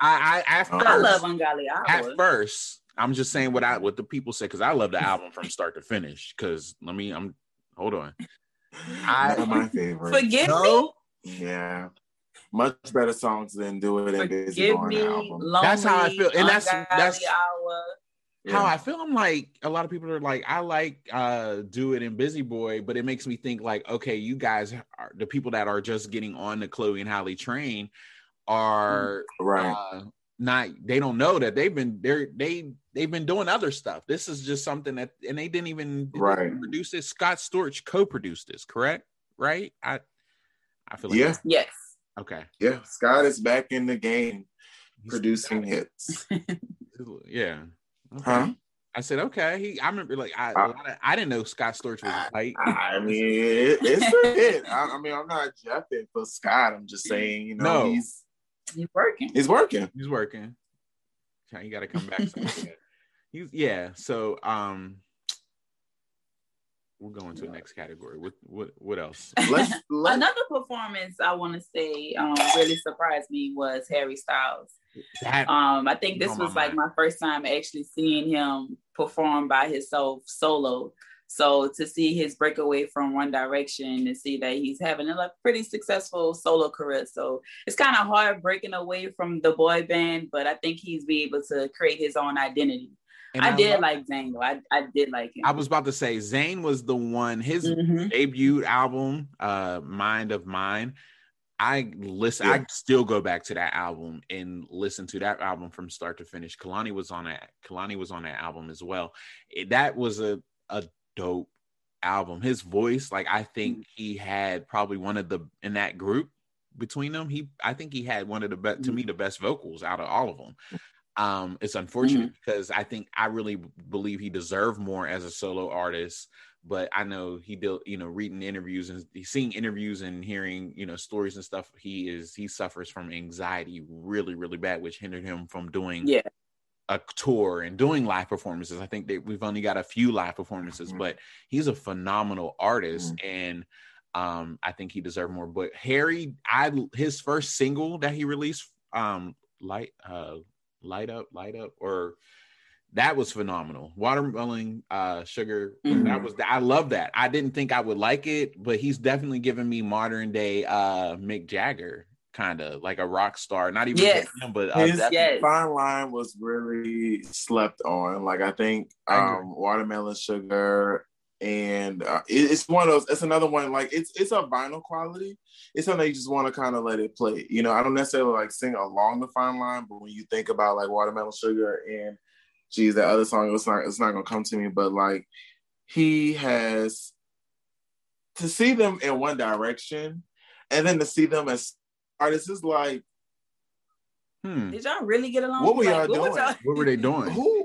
i i at first, i love ungodly hour at first i'm just saying what i what the people say because i love the album from start to finish because let me i'm hold on [laughs] I, my favorite. Forgive no, me. Yeah. Much better songs than Do It and Busy Me, album. Lonely, that's how I feel. And that's that's hour. how yeah. I feel. I'm like a lot of people are like, I like uh Do It and Busy Boy, but it makes me think like, okay, you guys are the people that are just getting on the Chloe and Halle train are right. Uh, not they don't know that they've been they're they they've been doing other stuff. This is just something that and they didn't even right. produce this. Scott Storch co-produced this, correct? Right? I I feel like yeah. Yes. Okay. Yeah, Scott is back in the game, He's producing hits. [laughs] yeah. Okay. Huh? I said okay. He, I remember like I, I, I didn't know Scott Storch was white. I mean, it, it's a hit. I, I, mean, I'm not jumping for Scott. I'm just saying, you know, no. he's he's working. He's working. He's working. You got to come back. [laughs] he's yeah. So um, we'll go into the next category. What what what else? [laughs] let's, let's... Another performance I want to say um, really surprised me was Harry Styles. That, um, I think this was my like my first time actually seeing him perform by himself solo. So to see his breakaway from One Direction and see that he's having a pretty successful solo career. So it's kind of hard breaking away from the boy band, but I think he's be able to create his own identity. I, I, did like Zayn though. I, I did like him. I was about to say Zayn was the one, his mm-hmm. debut album, uh, Mind of Mine. I listen, yeah. I still go back to that album and listen to that album from start to finish. Kehlani was on that, Kehlani was on that album as well. It, that was a, a dope album. His voice, like I think mm-hmm. he had probably one of the in that group between them. He I think he had one of the best to me mm-hmm. the best vocals out of all of them. Um, it's unfortunate mm-hmm. because I think I really believe he deserved more as a solo artist. But I know he did, you know, reading interviews and seeing interviews and hearing, you know, stories and stuff. He is he suffers from anxiety really, really bad, which hindered him from doing yeah. a tour and doing live performances. I think that we've only got a few live performances, mm-hmm. but he's a phenomenal artist mm-hmm. and um, I think he deserved more. But Harry, I his first single that he released, um, light uh light up, light up, or that was phenomenal. Watermelon uh, sugar. Mm-hmm. That was I love that. I didn't think I would like it, but he's definitely giving me modern day uh, Mick Jagger kind of like a rock star. Not even yes. him, but uh, his yes. fine line was really slept on. Like I think um, watermelon sugar and uh, it, it's one of those. It's another one. Like it's it's a vinyl quality. It's something you just want to kind of let it play. You know, I don't necessarily like sing along the fine line, but when you think about like watermelon sugar and geez, that other song, it's not it's not gonna come to me. But like he has to see them in one direction, and then to see them as artists is like. Hmm. Did y'all really get along? What were y'all doing? Y'all- what were they doing? Who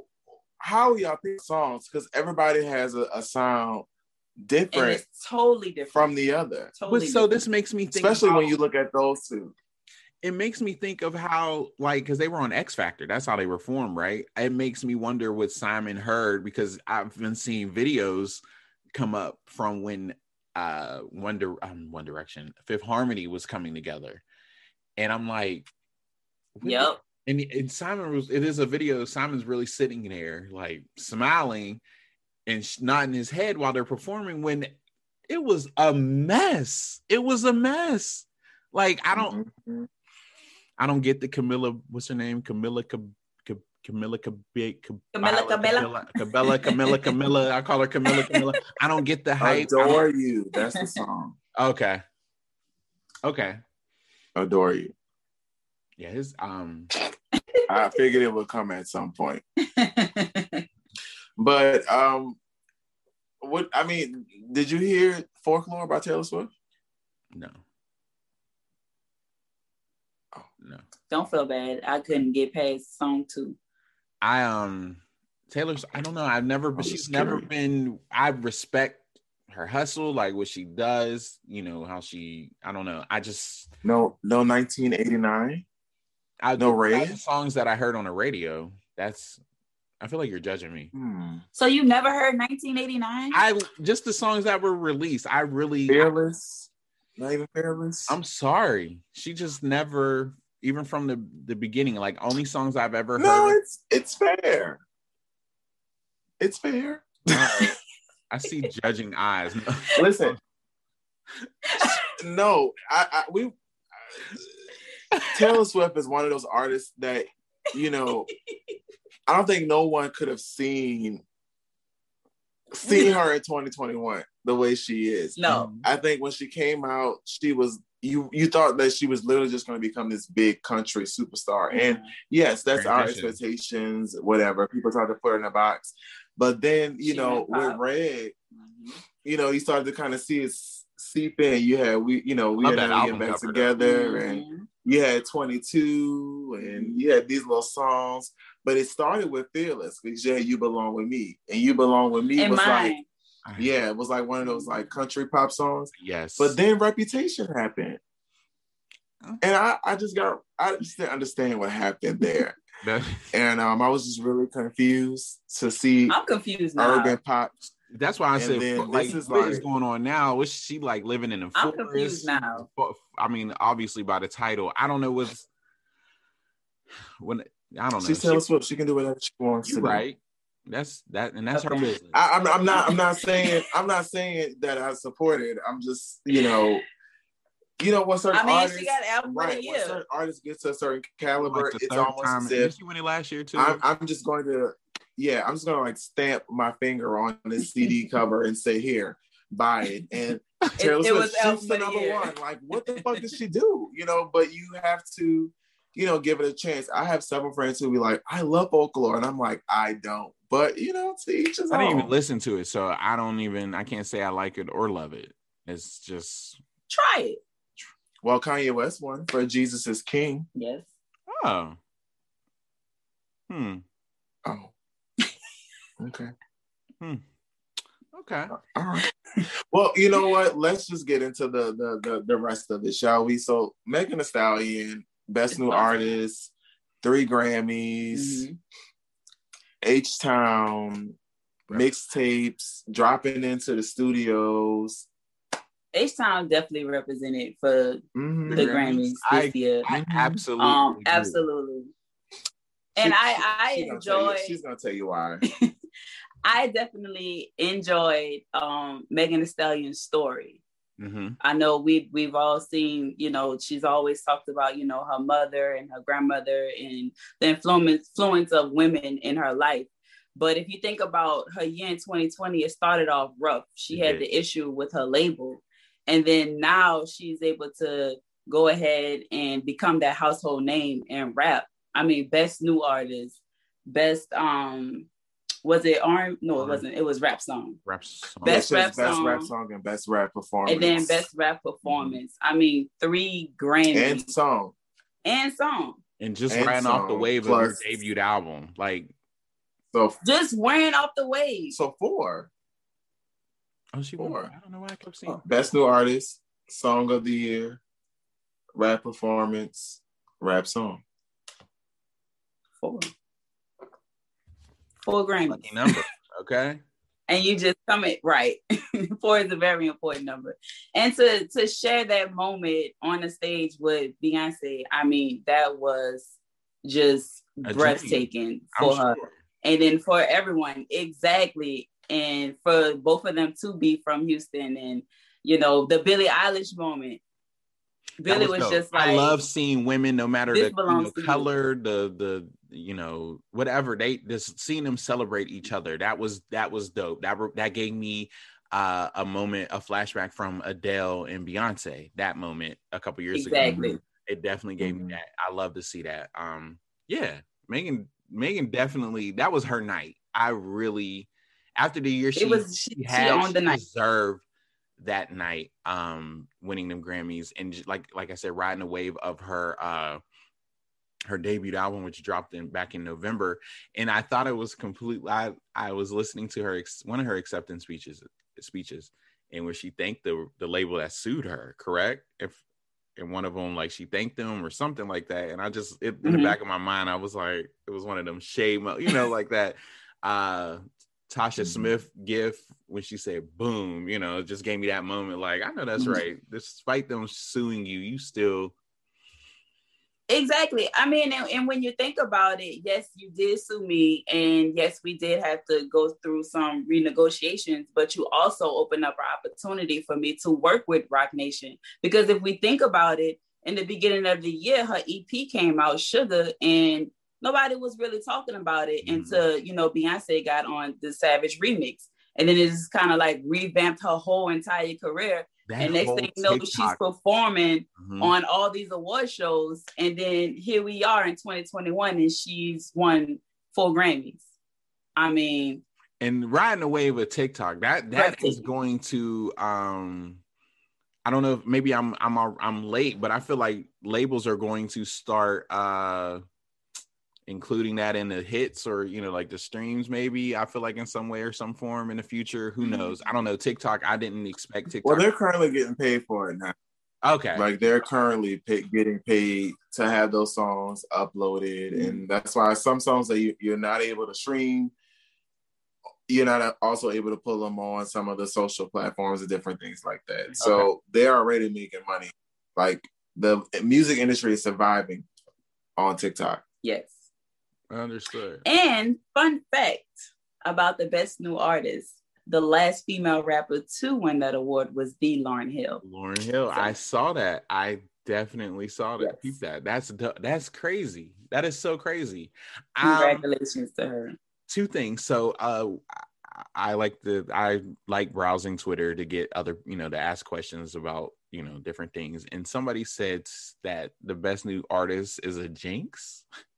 how y'all pick songs because everybody has a, a sound different totally different. from the other. Totally but so this makes me think especially when you look at those two. It makes me think of how like because they were on x factor. That's how they were formed right? It makes me wonder what simon heard because i've been seeing videos come up from when uh one, Di- um, one direction fifth harmony was coming together. And i'm like yep and, and Simon was it is a video. Simon's really sitting there, like smiling and nodding his head while they're performing. When it was a mess. It was a mess. Like I don't, Mhm. I don't get the Camilla. What's her name? Camilla. Cab- Cab- Camilla. Cab- Cab- Camilla Camilla. Camilla. Camilla. I call her Camilla. Camilla. I don't get the hype. Adore you. That's the song. Okay. Okay. Adore you. Yeah. His um. I figured it would come at some point. [laughs] But um what I mean, did you hear Folklore by Taylor Swift? No. Oh. No. Don't feel bad. I couldn't get past song two. I um Taylor's I don't know. I've never but she's it's never been I respect her hustle, like what she does, you know, how she I don't know. I just No, no 1989. I No Ray? the songs that I heard on the radio. That's I feel like you're judging me. Hmm. So you never heard 1989? I just the songs that were released. I really Fearless. Not even fearless. I'm sorry. She just never even from the the beginning like only songs I've ever heard. no, it's it's fair. It's fair. Alright. I see judging eyes. Listen. [laughs] no, I, I we [laughs] Taylor Swift is one of those artists that you know. I don't think no one could have seen seen her in 2021 the way she is. no. I think when she came out, she was you you thought that she was literally just going to become this big country superstar. And yes, that's our Transition. expectations, whatever. People tried to put her in a box. But then, you She know, with pop. Red, Mhm. you know, you started to kind of see it s- seep in. You had we, you know, we Love had that getting back cover, though. together and Mhm. You had 22 and you had these little songs. But it started with Fearless because you had You Belong With Me. And You Belong With Me And was like, yeah, it was like one of those like country pop songs. Yes. But then Reputation happened. Oh. And I, I just got, I just didn't understand what happened there. [laughs] And um, I was just really confused to see I'm confused now. urban pop. That's why I And said, like, this is what is like- going on now? Was she like living in a I'm forest? confused now. I mean, obviously by the title, I don't know what's when I don't know. She's She- Taylor Swift. She can do whatever she wants you're to do. right. That's that, and that's her business. I, I'm, I'm not. I'm not saying. I'm not saying that I support it. I'm just, you know, you know, what certain I mean, artists, she got album right? When certain artists get to a certain caliber, the it's third almost time. as if she win it last year too? I'm, I'm just going to, yeah, I'm just going to like stamp my finger on this CD [laughs] cover and say, here, buy it. And Taylor it Swift, was she's the the number year. one. Like, what the fuck did she [laughs] do? You know, but you have to, you know, give it a chance. I have several friends who be like, I love folklore, and I'm like, I don't. But you know, to each his I didn't own. even listen to it, so I don't even. I can't say I like it or love it. It's just Try it. Well, Kanye West won for Jesus is King. Yes. oh, hmm, Oh, okay. okay. All right. Well, you know what? Let's just get into the the the, the rest of it, shall we? So, Megan Thee Stallion, Best New Artist, three Grammys. H Town, mixtapes, dropping into the studios. H Town definitely represented for Mhm. the Grammys. Grammys I- this year. I Mhm. absolutely, Um, agree. absolutely. And She- I, she- I she gonna you- enjoy. she's gonna tell you why. [laughs] I definitely enjoyed um, Megan Thee Stallion's story. Mhm. I know we we've all seen, you know, she's always talked about, you know, her mother and her grandmother and the influence influence of women in her life. But if you think about her year in 2020, it started off rough. She had the issue with her label. And then now she's able to go ahead and become that household name and rap. I mean, best new artist, best um was it R no, it wasn't. It was rap song. Rap song. Best It's rap best song. rap song and best rap performance. And then best rap mm-hmm. performance. I mean, three Grammys and song and, song. song. and just and ran off the wave plus- of her debut album. Like, So Just ran off the wave. so four. oh, she won. Four. I don't know why I kept seeing. Best new artist, song of the year, rap performance, rap song. Four. Four Grammys. Number. Okay. [laughs] and you just come it right. [laughs] Four is a very important number. And to to share that moment on the stage with Beyonce, I mean, that was just A dream. breathtaking I'm for her. sure. And then for everyone, exactly. and for both of them to be from Houston, and you know the Billie Eilish moment. Billie was, was just like I love seeing women, no matter the you know, color, you. the the you know whatever they just seeing them celebrate each other. That was that was dope. That that gave me uh, a moment, a flashback from Adele and Beyonce. That moment a couple years exactly. ago. It definitely gave mm-hmm. me that. I love to see that. Um, yeah, Megan. Megan definitely that was her night. I really after the year she, it was, she, had, on the night. deserved that night, um, winning them Grammys and just, like like I said, riding the wave of her uh her debut album, which dropped in back in November, and I thought it was completely. I I was listening to her one of her acceptance speeches speeches, and where she thanked the the label that sued her. Correct? If and one of them like she thanked them or something like that, and I just it, in mm-hmm. the back of my mind I was like it was one of them shame, you know, like that. Uh Tasha mm-hmm. Smith gift when she said boom, you know, just gave me that moment. Like, I know that's mm-hmm. right. Despite them suing you, you still Exactly. I mean, and, and, when you think about it, yes, you did sue me, and yes, we did have to go through some renegotiations, but you also opened up an opportunity for me to work with Roc Nation. Because if we think about it, in the beginning of the year, her EP came out, Suga, and nobody was really talking about it mm-hmm. until, you know, Beyonce got on the Savage remix. And then it's kind of like revamped her whole entire career. That and next thing you know, TikTok. she's performing mm-hmm. on all these award shows. And then here we are in 2021, and she's won four Grammys. I mean, and riding away with TikTok, that that is going to um I don't know if maybe I'm I'm I'm late, but I feel like labels are going to start uh including that in the hits or you know like the streams maybe i feel like in some way or some form in the future who mm-hmm. knows? I don't know tiktok i didn't expect tiktok well they're currently getting paid for it now. Okay. Like they're currently pay, getting paid to have those songs uploaded mm-hmm. and that's why some songs that you, you're not able to stream you're not also able to pull them on some of the social platforms and different things like that. So they're already making money. Like the music industry is surviving on tiktok. Yes Understood. And fun fact about the best new artist, the last female rapper to win that award was the Lauryn Hill. Lauryn Hill, so, I saw that. I definitely saw that. Yes. Keep that. That's that's crazy. That is so crazy. Congratulations um, to her. Two things. So, uh, I like the I like browsing Twitter to get other you know to ask questions about you know different things. And somebody said that the best new artist is a jinx [laughs]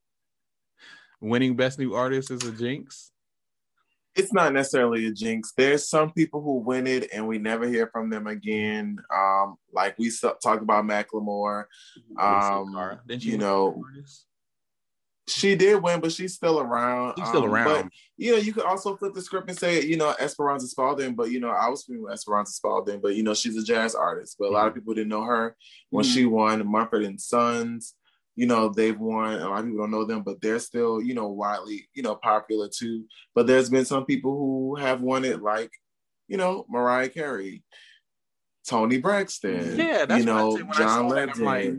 winning best new artist is a jinx? It's not necessarily a jinx. There's some people who win it and we never hear from them again. Um, like we talked about Macklemore. Um, you know, she did win, but she's still around. She's still um, around. But you know, you could also flip the script and say, you know, Esperanza Spalding, but you know, I was familiar with Esperanza Spalding, but you know, she's a jazz artist. But a lot of mm-hmm. people didn't know her when mm-hmm. she won Mumford and Sons you know they've won a lot of people don't know them but they're still you know widely you know popular too but there's been some people who have won it like you know mariah carey tony braxton yeah you know john legend like,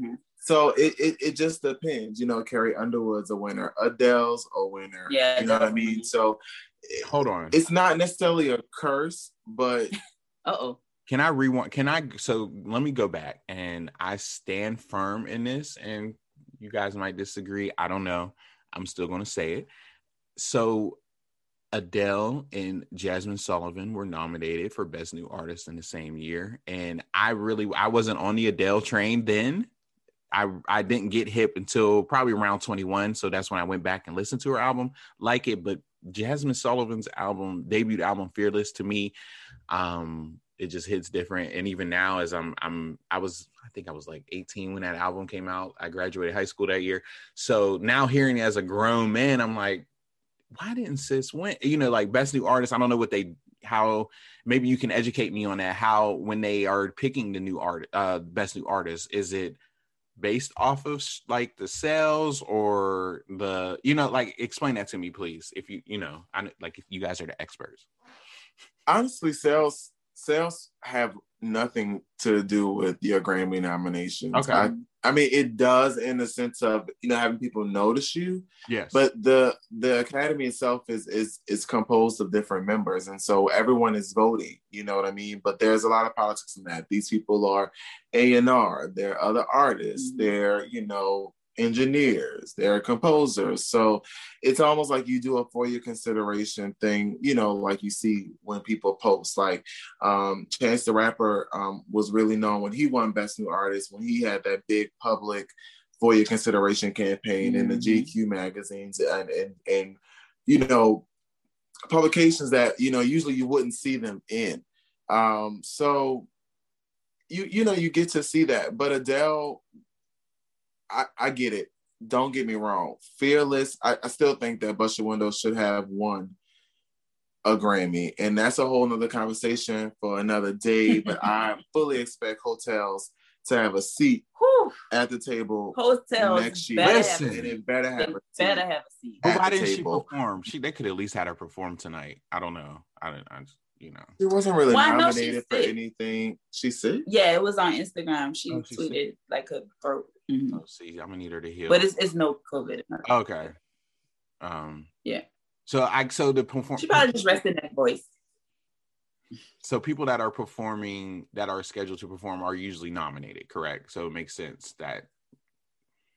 so it, it, it just depends you know carrie underwood's a winner adele's a winner yeah you know what i mean so hold on it's not necessarily a curse but [laughs] uh-oh can I rewind? Can I? So let me go back, and I stand firm in this. And you guys might disagree. I don't know. I'm still going to say it. So Adele and Jazmine Sullivan were nominated for Best New Artist in the same year. And I really I wasn't on the Adele train then. I I didn't get hip until probably around 21. So that's when I went back and listened to her album, like it. But Jazmine Sullivan's album, debut album, Fearless, to me, um, it just hits different. And even now, as I'm I'm I was I think I was like 18 when that album came out. I graduated high school that year. So now hearing it as a grown man, I'm like, why didn't sis win? You know, like best new artist. I don't know what they how maybe you can educate me on that. How when they are picking the new art uh best new artist, is it based off of like the sales or the you know like explain that to me please if you you know I like if you guys are the experts honestly sales sales have nothing to do with your Grammy nominations. Okay. I, I mean, it does in the sense of you know having people notice you, Yes. but the the academy itself is is is composed of different members, and so everyone is voting. You know what I mean? But there's a lot of politics in that. These people are A and R. They're other artists. Mhm. They're you know engineers. They're composers. So it's almost like you do a for your consideration thing. You know, like you see when people post like um, Chance the Rapper um, was really known when he won Best New Artist when he had that big public for your consideration campaign in the Mhm. GQ magazines and and and you know publications that you know usually you wouldn't see them in. Um, so you you know you get to see that, but Adele, I, I get it. Don't get me wrong. Fearless, I, I still think that Bust Your Windows should have won a Grammy, and that's a whole nother conversation for another day. [laughs] but I fully expect Heaux Tales to have a seat Whew. at the table Heaux Tales next year, better Listen. have and a it better seat. have They a seat. better have a seat. But why didn't she perform? She they could at least had her perform tonight. I don't know. I don't. I just, you know. She wasn't really Well, I know she's nominated for sick. anything. She sick. Yeah, it was on Instagram. She Oh, she's tweeted like a throat. Mhm. Oh, see, I'm gonna need her to heal. But it's it's no COVID. okay. Um. Yeah. So I so the perform. She probably just rested in that voice. So people that are performing that are scheduled to perform are usually nominated, correct? So it makes sense that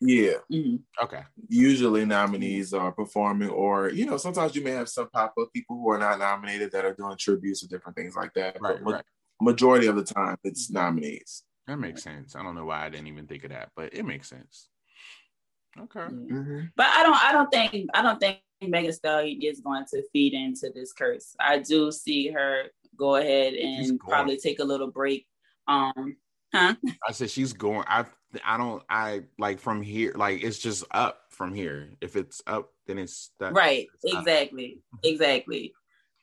Yeah. Mhm. okay. Usually nominees are performing, or you know, sometimes you may have some pop up people who are not nominated that are doing tributes or different things like that. Right, but ma- right. majority of the time, it's nominees. That makes sense. I don't know why I didn't even think of that, but it makes sense. Okay. Mm-hmm. But I don't I don't think I don't think Megan Stallion is going to feed into this curse. I do see her go ahead and probably take a little break. Um huh? I said she's going. I I don't. I like from here. Like it's just up from here. If it's up, then it's that. Right. it's up. Exactly.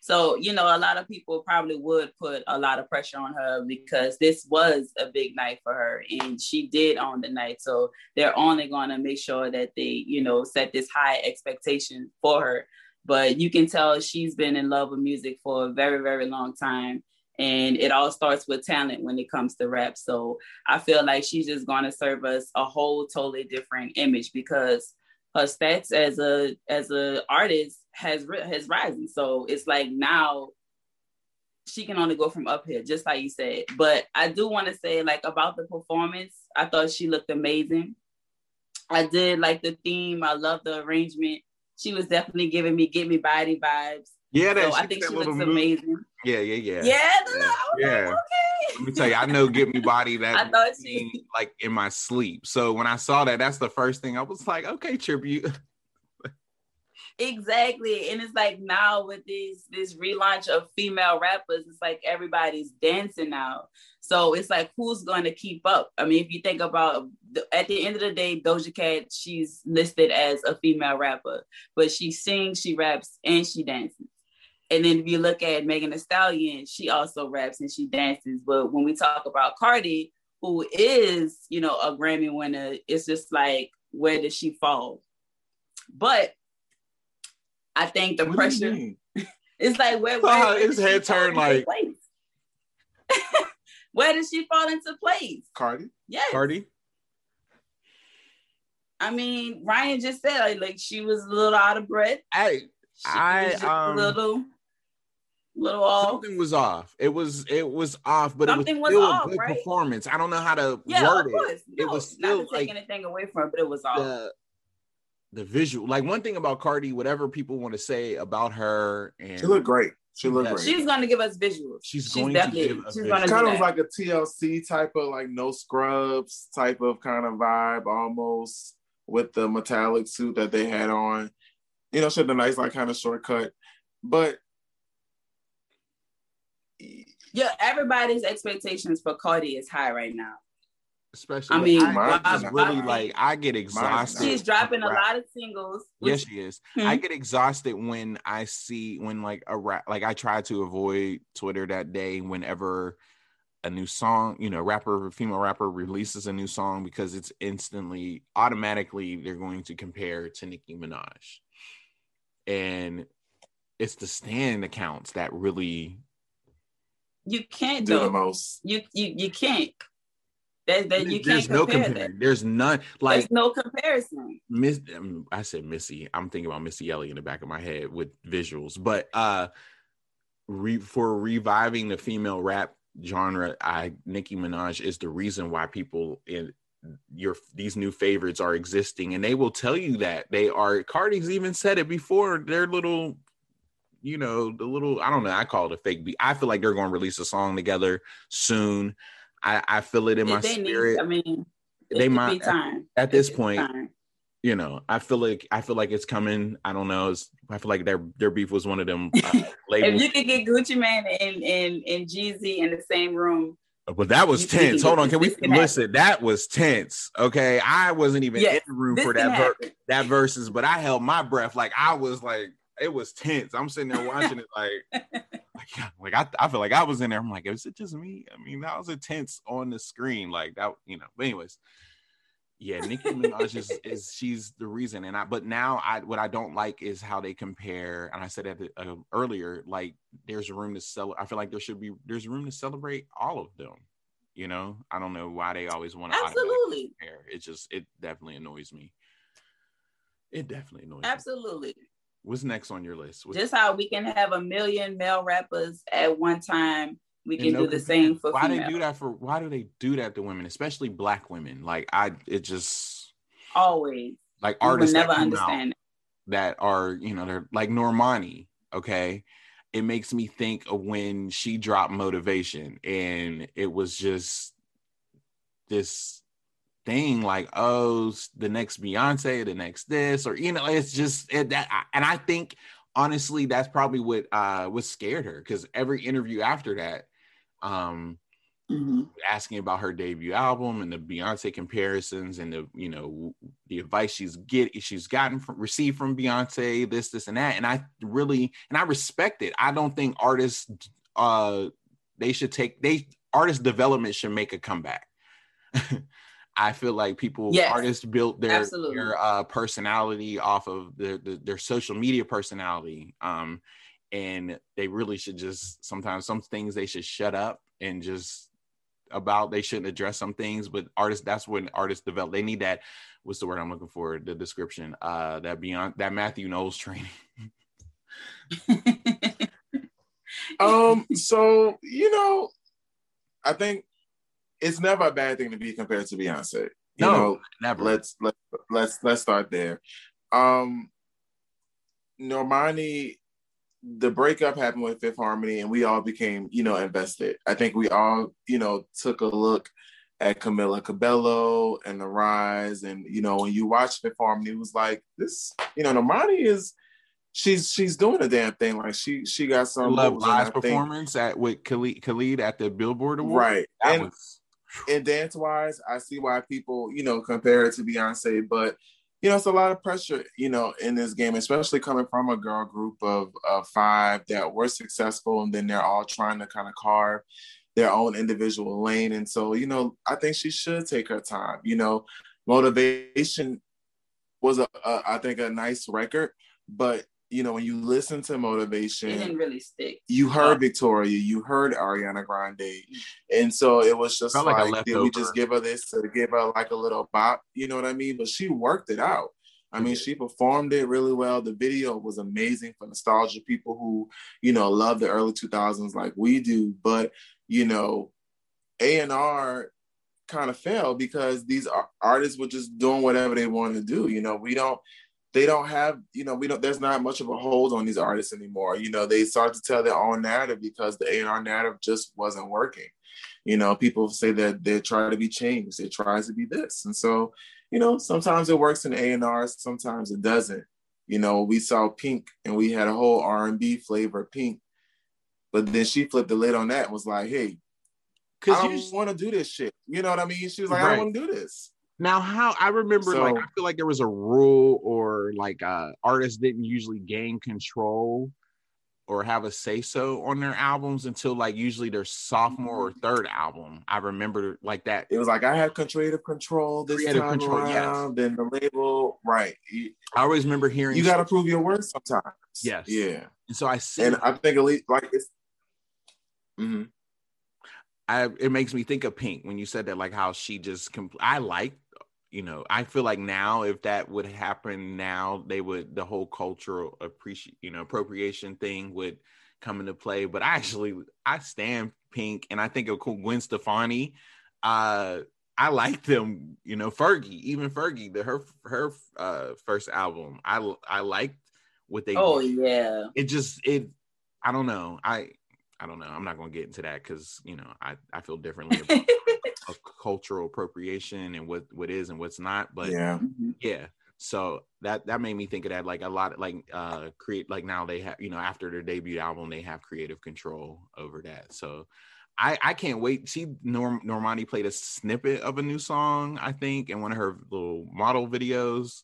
So, you know, a lot of people probably would put a lot of pressure on her because this was a big night for her and she did own the night. So they're only going to make sure that they, you know, set this high expectation for her. But you can tell she's been in love with music for a very, very long time. And it all starts with talent when it comes to rap. So I feel like she's just going to serve us a whole totally different image because her stats as a as a artist has has risen. So it's like now she can only go from up here, just like you said. But I do want to say, like about the performance, I thought she looked amazing. I did like the theme. I love the arrangement. She was definitely giving me "Get Me Bodied" vibes. Yeah, that, So I think she looks amazing. Yeah, yeah, yeah. Yeah, I was like, Yeah. okay. Let me tell you, I know "Get Me Bodied" that [laughs] I thought she- like in my sleep. So when I saw that, that's the first thing I was like, okay, tribute. Exactly. And it's like now with this this relaunch of female rappers, it's like everybody's dancing now. So it's like who's going to keep up? I mean, if you think about the, at the end of the day, Doja Cat, she's listed as a female rapper, but she sings, she raps, and she dances. And then if you look at Megan Thee Stallion, she also raps and she dances. But when we talk about Cardi, who is, you know, a Grammy winner, it's just like, where does she fall? But I think the What pressure is [laughs] like where, [laughs] where, how his head turned like- [laughs] where does she fall into place? Cardi. Yes. Cardi. I mean, Ryan just said like, like she was a little out of breath. I She I, was um, a little, little off. something was off. It was it was off, but Something it was was still off, a good right? performance. I don't know how to Yeah, word it. course. It No, was still not to take like anything away from it, but it was off. the the visual. Like one thing about Cardi, whatever people want to say about her, and She looked great. She looked Yeah, great. She's gonna give us visuals. She's going to give a she's visual. gonna kind of that. was like a TLC type of like no scrubs type of kind of vibe almost with the metallic suit that they had on. You know, she had a nice like kind of shortcut, but yeah, everybody's expectations for Cardi is high right now. Especially. I mean, I, Mine just is really not. like I get exhausted. She's dropping a Rap. lot of singles. Yes, she is. Hmm. I get exhausted when I see when like a rap like I try to avoid Twitter that day whenever a new song, you know, rapper, female rapper releases a new song because it's instantly automatically they're going to compare to Nicki Minaj. And it's the stand accounts that really You can't do though. the most. You you you can't. That, that you There's can't no compare comparison. that. There's none. Like There's no comparison. Miss, um, I said Missy. I'm thinking about Missy Elliott in the back of my head with visuals, but uh, re, for reviving the female rap genre, I Nicki Minaj is the reason why people in your these new favorites are existing, and they will tell you that they are. Cardi's even said it before. Their little, you know, the little. I don't know. I call it a fake beat. I feel like they're going to release a song together soon. I, I feel it in my spirit. Need, I mean, They might- be time. at this It should be point, time. you know, I feel like I feel like it's coming. I don't know. It's, I feel like their their beef was one of them uh, [laughs] If you could get Gucci Mane and and and Jeezy in the same room, but that was tense. Hold on, can we happen. listen? That was tense. Okay, I wasn't even Yes, in the room for that ver- that verses, but I held my breath. Like I was like, it was tense. I'm sitting there watching it, like, [laughs] like, like I, I feel like I was in there. I'm like, is it just me? I mean, that was intense on the screen, like that, you know. But anyways, yeah, Nicki [laughs] Minaj is, is she's the reason. And I, but now I, what I don't like is how they compare. And I said that uh, earlier, like there's room to sell. I feel like there should be there's room to celebrate all of them. You know, I don't know why they always want to Absolutely. compare. It just it definitely annoys me. It definitely annoys me. What's next on your list? What's- Just how we can have a million male rappers at one time, we can no do the same for why female. they do that for why do they do that to women especially black women like i it just Always. like artists never understand. that are you know they're like normani okay it makes me think of when she dropped motivation and it was just this thing like oh the next beyonce the next this or you know it's just it, that and i think honestly that's probably what uh what scared her because every interview after that um Mhm. asking about her debut album and the Beyonce comparisons and the you know the advice she's get she's gotten from received from Beyonce this this and that and I really and I respect it. I don't think artists uh they should take they artist development should make a comeback. [laughs] I feel like people Yes. artists built their Absolutely. their uh personality off of their, their their social media personality um and they really should just sometimes some things they should shut up and just about they shouldn't address some things but artists that's when artists develop they need that what's the word i'm looking for the description uh that beyond that matthew knowles training [laughs] Um, so you know, I think it's never a bad thing to be compared to Beyonce. You No, know, never let's let let's let's start there. Um Normani, the breakup happened with Fifth Harmony, and we all became, you know, invested. I think we all, you know, took a look at Camila Cabello and the rise, and you know, when you watch Fifth Harmony, it was like this, you know, Normani is she's she's doing a damn thing. Like she she got some love moves, and I live performance at with Khalid, Khalid at the Billboard Award. right? That And was and dance wise, I see why people, you know, compare it to Beyonce, but you know, it's a lot of pressure, you know, in this game, especially coming from a girl group of, of five that were successful and then they're all trying to kind of carve their own individual lane. And so, you know, I think she should take her time. You know, motivation was a, a I think a nice record, but you know, when you listen to motivation, it didn't really stick. you heard Victoria, you heard Ariana Grande, mm-hmm. and so it was just Felt like, like a did we just give her this to give her like a little bop? You know what I mean? But she worked it out. I mean, she performed it really well. The video was amazing for nostalgia people who, you know, love the early 2000s like we do. But, you know, A&R kind of failed because these artists were just doing whatever they want to do. You know, we don't, they don't have, you know, we don't, there's not much of a hold on these artists anymore. You know, they start to tell their own narrative because the A&R narrative just wasn't working. You know, people say that they try to be changed. It tries to be this. And so, you know, sometimes it works in A&R, sometimes it doesn't. You know, we saw Pink and we had a whole R&B flavor Pink. But then she flipped the lid on that and was like, hey, I because don't want to do this shit. You know what I mean? She was like, I don't want to do this. Now, how I remember, like, I feel like there was a rule, or like, uh, artists didn't usually gain control or have a say so on their albums until like usually their sophomore or third album. I remember like that. It was like I had creative control this Creative time control, yes. around. Then the label, right? I always remember hearing. you got to prove your worth sometimes. Yes. Yeah. and so I see. And I think at least like it's. Mhm. I it makes me think of Pink when you said that, like how she just. Compl- I like, you know, I feel like now if that would happen now, they would the whole cultural appreciate, you know, appropriation thing would come into play. But I actually I stand Pink, and I think of Gwen Stefani. Uh, I like them, you know, Fergie, even Fergie, the her her uh first album. I I liked what they Oh yeah. It just it I don't know. I I don't know. I'm not going to get into that cuz you know, I I feel differently about [laughs] cultural appropriation and what what is and what's not, but yeah. Mhm. yeah. So that that made me think of that like a lot like uh create like now they have you know after their debut album they have creative control over that. So I I can't wait. See Norm Normani played a snippet of a new song I think in one of her little model videos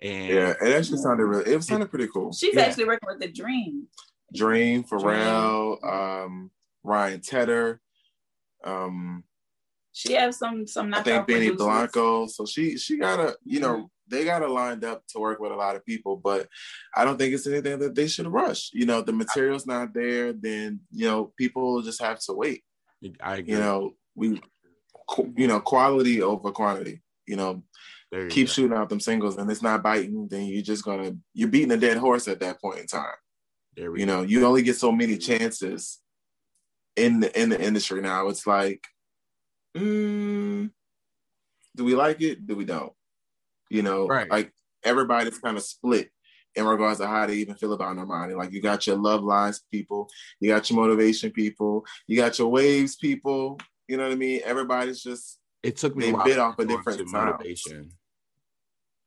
and Yeah, it actually sounded really. It sounded pretty cool. She's Yeah. actually working with the Dream. Dream, Pharrell, um, Ryan Tedder, um, She has some some I knockout think Benny producers. Blanco. So she she got a you know they got her lined up to work with a lot of people, but I don't think it's anything that they should rush. You know, the material's not there, then you know people just have to wait. I agree. You know, we you know quality over quantity. You know, you keep go. shooting out them singles, and it's not biting. Then you're just gonna you're beating a dead horse at that point in time. There we you go. know you only get so many chances in the in the industry now it's like mm, do we like it do we don't you know Right. like everybody's kind of split in regards to how they even feel about Normani. Like you got your love lies people, you got your motivation people, you got your waves people. You know what I mean? Everybody's just It took me They a bit off a different motivation.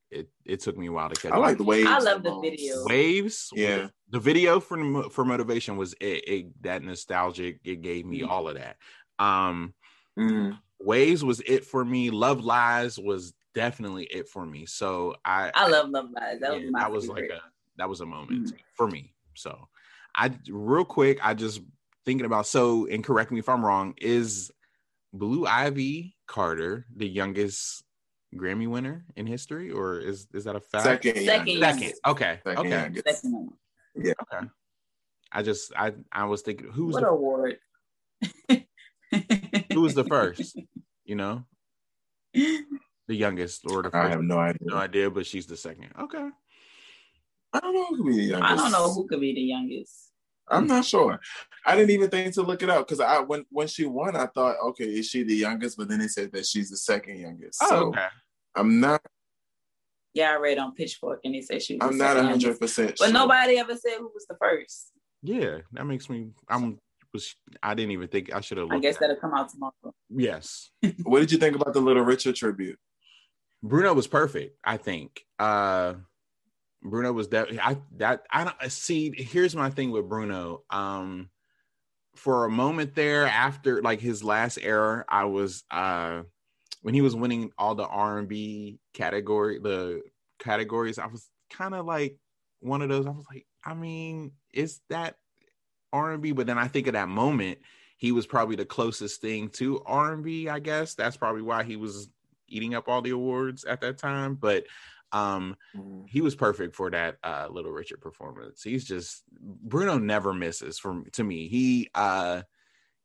It it took me a while to catch. I like the waves. I love the video. waves. Yeah. the video for for motivation was it, it that nostalgic. It gave me Mhm. all of that. Um, Mhm. waves was it for me. Love lies was definitely it for me. So I I love Love Lies. That yeah, was my that was like a that was a moment Mhm. for me. So I real quick, I just thinking about so and correct me if I'm wrong. Is Blue Ivy Carter the youngest Grammy winner in history, or is is that a fact? Second, Second. Second. Okay. Second okay. youngest. Second one. Okay. I just I I was thinking who's What the, award? [laughs] who was the first? You know, the youngest or the first? I have no idea. no idea, but she's the second. Okay. I don't know who could be the youngest. I don't know who could be the youngest. I'm not sure. I didn't even think to look it up because I when when she won, I thought, okay, is she the youngest? But then they said that she's the second youngest. Oh, so okay. I'm not. Yeah, I read on Pitchfork and they said she was. I'm the not second hundred youngest. percent. But nobody ever said who was the first. Yeah, that makes me. I'm. Was I didn't even think I should have. I guess that'll come out tomorrow. Yes, [laughs] What did you think about the Little Richard tribute? Bruno was perfect. I think. Uh Bruno was that. I that I don't see. Here's my thing with Bruno. Um, for a moment there, after like his last error, I was uh when he was winning all the R and B category, the categories. I was kind of like one of those. I was like, I mean, is that R and B? But then I think of that moment, he was probably the closest thing to R&B, I guess that's probably why he was eating up all the awards at that time. But um, Mm. he was perfect for that uh, Little Richard performance. He's just Bruno never misses from to me. He uh,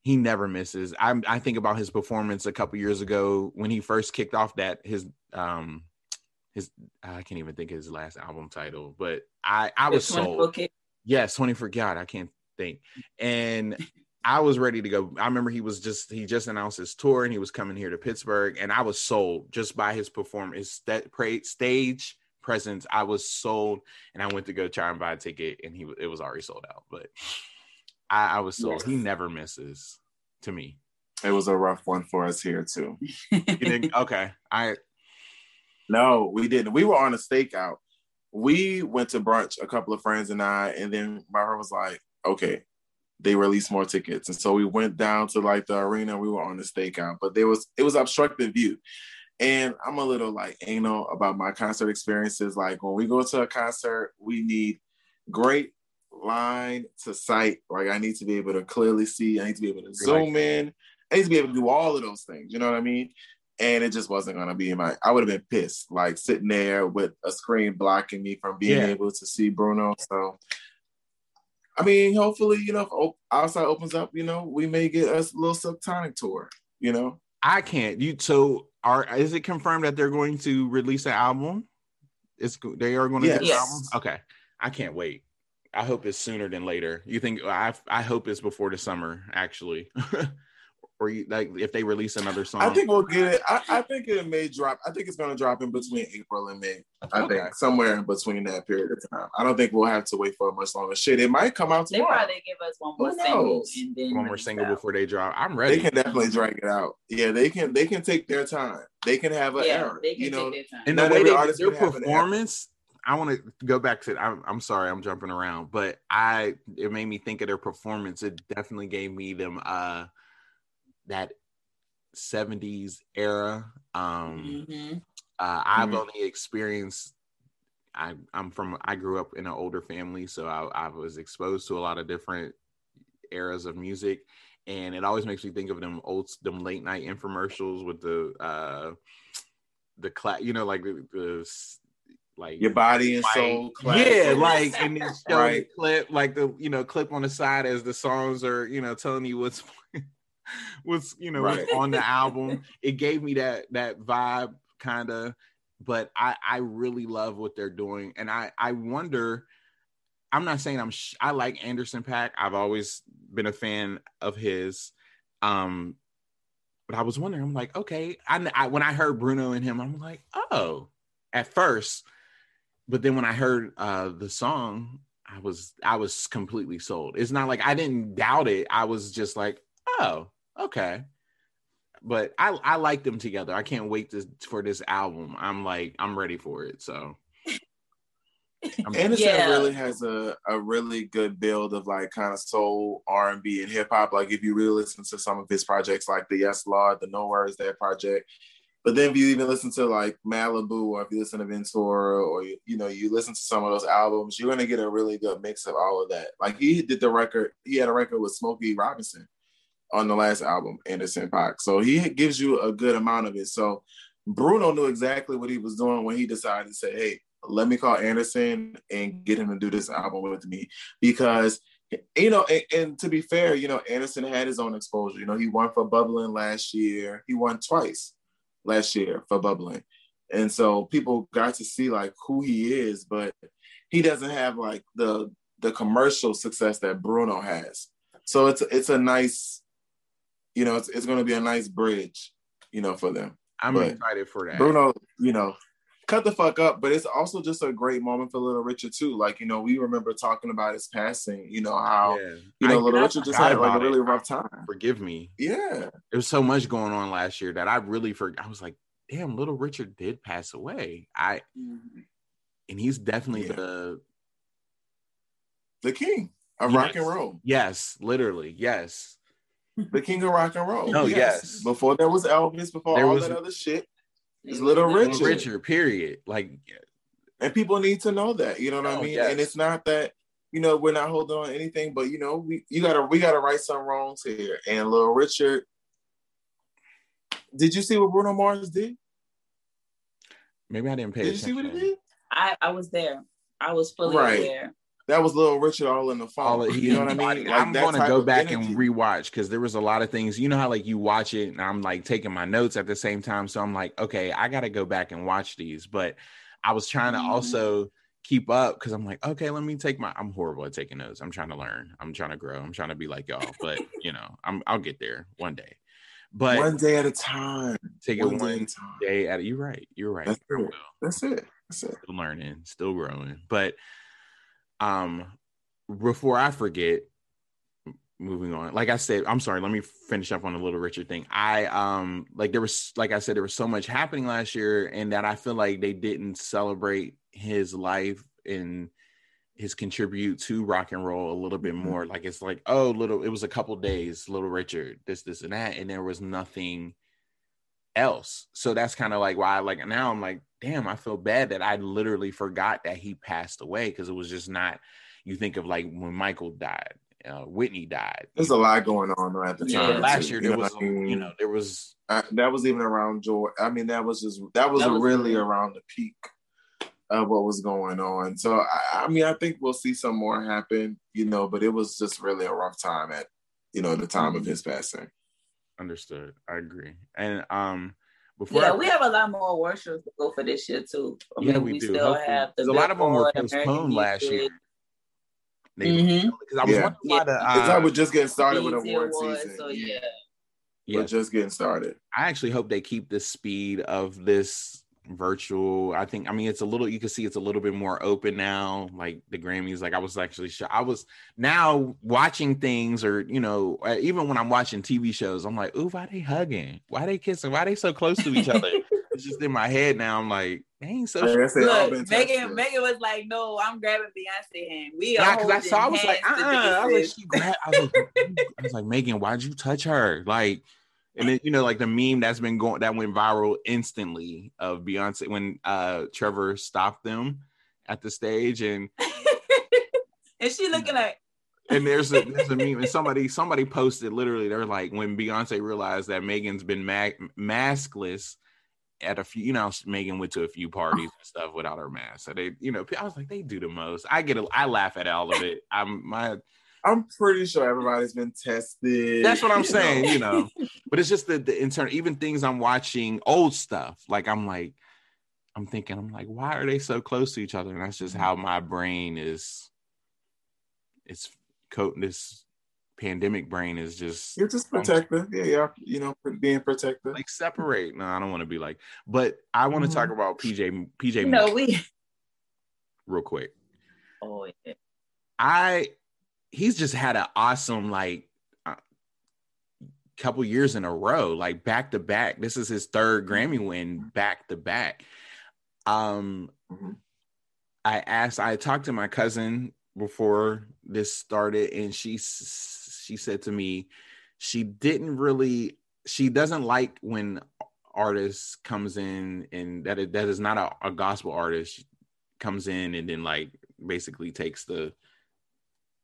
he never misses. I I think about his performance a couple years ago when he first kicked off that his um his I can't even think of his last album title, but I I was sold. Yes, 20 for God. I can't think. And I was ready to go. I remember he was just he just announced his tour and he was coming here to Pittsburgh, and I was sold just by his performance, his sta- pra- stage presence. I was sold, and I went to go try and buy a ticket, and he it was already sold out. But I, I was sold. He never misses to me. It was a rough one for us here too. [laughs] Okay, I No, we didn't. We were on a stakeout. We went to brunch, a couple of friends and I, and then my was like, okay, they released more tickets. And so we went down to like the arena. We were on the stakeout, but there was it was obstructed view. And I'm a little like anal about my concert experiences. Like when we go to a concert, we need great line to sight. Like I need to be able to clearly see. I need to be able to zoom in. I need to be able to do all of those things. You know what I mean? And it just wasn't gonna be in my. I would have been pissed, like sitting there with a screen blocking me from being Yeah. able to see Bruno. So I mean, hopefully, you know, if outside opens up, you know, we may get us a little Silk Sonic tour. You know, I can't. You so are is it confirmed that they're going to release an album? It's they are going to yes. do an album. Okay, I can't wait. I hope it's sooner than later. You think I I hope it's before the summer actually. [laughs] or you, like if they release another song? I think we'll get it. I, I think it may drop. I think it's going to drop in between April and May. I okay. think somewhere in between that period of time. I don't think we'll have to wait for much longer. Shit, it might come out tomorrow. They probably give us one more single and then one more single out. before they drop. I'm ready. They can definitely drag it out. Yeah, they can. They can take their time. They can have an yeah, error. They can you know, take their time. And the way they, their performance. I want to go back to. I'm, I'm sorry, I'm jumping around, but I it made me think of their performance. It definitely gave me them uh that 70s era. Um, mm-hmm. uh, I've mm-hmm. only experienced. I, I'm from. I grew up in an older family, so I, I was exposed to a lot of different eras of music, and it always makes me think of them old, them late night infomercials with the uh, the class, you know, like the, the like your body and soul. Yeah, like and then show right. the clip, like the you know clip on the side as the songs are you know telling you what's [laughs] was you know right. was on the album. [laughs] It gave me that that vibe kind of, but I I really love what they're doing, and I I wonder. I'm not saying I'm. Sh- I like Anderson .Paak. I've always been a fan of his. Um, but I was wondering. I'm like, okay. I, I when I heard Bruno and him, I'm like, oh. At first, but then when I heard uh the song, I was I was completely sold. It's not like I didn't doubt it. I was just like, oh, okay. But I I like them together. I can't wait to, for this album. I'm like I'm ready for it. So [laughs] Anderson yeah. really has a, a really good build of like kind of soul R and B and hip hop. Like if you really listen to some of his projects, like the Yes Lawd, the NxWorries that project. But then if you even listen to like Malibu, or if you listen to Ventura, or you, you know you listen to some of those albums, you're gonna get a really good mix of all of that. Like he did the record, he had a record with Smokey Robinson on the last album, Anderson .Paak. So he gives you a good amount of it. So Bruno knew exactly what he was doing when he decided to say, hey, let me call Anderson and get him to do this album with me. Because, you know, and, and to be fair, you know, Anderson had his own exposure. You know, he won for Bubblin last year. He won twice last year for Bubblin. And so people got to see like who he is, but he doesn't have like the the commercial success that Bruno has. So it's it's a nice you know, it's, it's going to be a nice bridge, you know, for them. I'm but excited for that. Bruno, you know, cut the fuck up, but it's also just a great moment for Little Richard too. Like, you know, we remember talking about his passing, you know, how yeah. you know, I, Little Richard just had like a really rough time. Forgive me. Yeah. There was so much going on last year that I really forgot. I was like, damn, Little Richard did pass away. I mm-hmm. and he's definitely yeah. the the king of yes. rock and roll. Yes, literally. Yes the king of rock and roll. Oh yes. yes. Before there was Elvis, before there all was, that other shit, it's Little Richard. Richard, period. Like, and people need to know that. You know what oh, I mean? Yes. And it's not that you know we're not holding on anything, but you know we you gotta we gotta right some wrongs here. And Little Richard, did you see what Bruno Mars did? Maybe I didn't pay. Did attention. you see what he did? I I was there. I was fully right. there that was Little Richard all in the phone. [laughs] you know what I mean? Like I'm going to go back energy. and rewatch because there was a lot of things. You know how like you watch it and I'm like taking my notes at the same time. So I'm like, okay, I got to go back and watch these. But I was trying to mm. also keep up because I'm like, okay, let me take my. I'm horrible at taking notes. I'm trying to learn. I'm trying to grow. I'm trying to be like y'all. But [laughs] you know, I'm I'll get there one day. But one day at a time. Take one it one day at a time. Day at, you're right. You're right. That's it. That's it. That's it. Still learning, still growing. But um before I forget, moving on. Like I said, I'm sorry, let me finish up on the little Richard thing. I um like there was like I said, there was so much happening last year, and that I feel like they didn't celebrate his life and his contribute to rock and roll a little bit mm-hmm. more. Like it's like, oh, little it was a couple days, little Richard, this, this, and that, and there was nothing else. So that's kind of like why I like now I'm like, damn, I feel bad that I literally forgot that he passed away because it was just not you think of like when Michael died, uh, Whitney died. There's a lot going on at the time. Yeah, last year there was, I mean? you know, there was that was even around George. I mean, that was just that was, that was really around the peak of what was going on. So I, I mean, I think we'll see some more happen, you know. But it was just really a rough time at, you know, the time of his passing. Understood. I agree. And um, before yeah, I, we have a lot more award shows to go for this year too. I Yeah, mean, we we, do. still Hopefully. have the 'Cause a lot of them were Billboard, American postponed last year. Music, because Mhm. I was Yeah. wondering why the uh, like we're just getting started with BET award Awards, season. So yeah, yeah, We're just getting started. I actually hope they keep the speed of this virtual. I think I mean it's a little you can see it's a little bit more open now. Like the Grammys, like I was actually sure I was now watching things or you know, uh, even when I'm watching TV shows, I'm like, ooh, why they hugging? Why they kissing? Why they so close to each other? [laughs] it's just in my head now. I'm like, they ain't so Like I said, all been look, Megan. Megan was like, "No, I'm grabbing Beyonce hand. We Yeah, are because I saw, I was like, uh, hands I was like, she grabbed, I was like, I was like, Megan, why'd you touch her? Like, and then you know, like the meme that's been going that went viral instantly of Beyonce when uh Trevor stopped them at the stage, and sis." [laughs] and she looking like, and there's a [laughs] there's a meme, and somebody somebody posted literally, they're like, when Beyonce realized that Megan's been mag- maskless at a few, you know, Megan went to a few parties and stuff without her mask, so they, you know, I was like, they do the most. I get, a, I laugh at all of it. I'm my I'm pretty sure everybody's been tested. That's what I'm [laughs] you saying, know. you know. But it's just the, the internal, even things I'm watching, old stuff. Like I'm like, I'm thinking, I'm like, why are they so close to each other? And that's just how my brain is. It's coating this pandemic brain is just You're just protective. Yeah, yeah. You know, being protective. like separate. No, I don't want to be like. But I want to Mhm. talk about PJ PJ you know, we. real quick. Oh yeah. I he's just had an awesome like uh, couple years in a row, like back to back. This is his third Grammy win back to back. Um, Mhm. I asked, I talked to my cousin before this started, and she she said to me, she didn't really, she doesn't like when artists comes in and that it, that is not a, a gospel artist comes in and then like basically takes the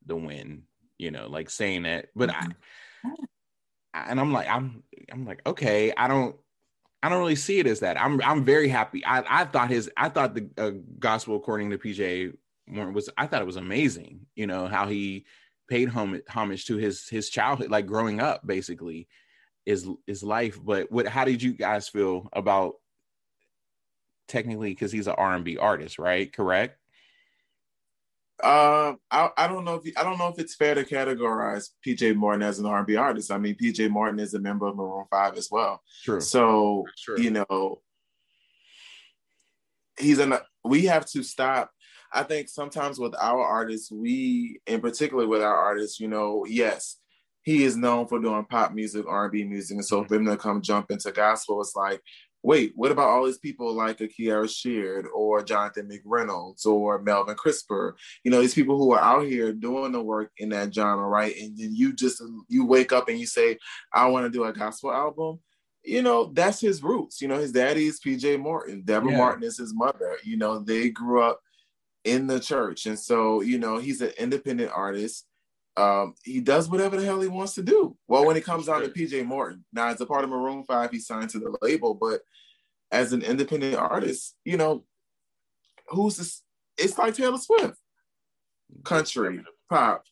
the win, you know, like saying that. But I, I and I'm like, I'm I'm like, okay, I don't I don't really see it as that. I'm I'm very happy. I I thought his I thought the uh, gospel according to PJ Morton was I thought it was amazing. You know how he paid hom- homage to his his childhood, like growing up, basically, is his life. But what? How did you guys feel about technically because he's an R and B artist, right? Correct. Um, I, I don't know if I don't know if it's fair to categorize PJ Morton as an R&B artist. I mean, PJ Morton is a member of Maroon Five as well. True. So Sure. you know, he's an. We have to stop. I think sometimes with our artists, we, in particular with our artists, you know, yes, he is known for doing pop music, R&B music, and so for him to come jump into gospel, it's like, wait, what about all these people like a Kierra Sheard or Jonathan McReynolds or Melvin Crispell? You know, these people who are out here doing the work in that genre, right? And then you just you wake up and you say, I want to do a gospel album. You know, that's his roots. You know, his daddy is PJ Morton. Deborah Yeah. Morton is his mother. You know, they grew up in the church. And so, you know, he's an independent artist. Um, he does whatever the hell he wants to do. Well, when it comes down to PJ Morton, now as a part of Maroon 5, he signed to the label, but as an independent artist, you know, who's this? It's like Taylor Swift. Country, pop,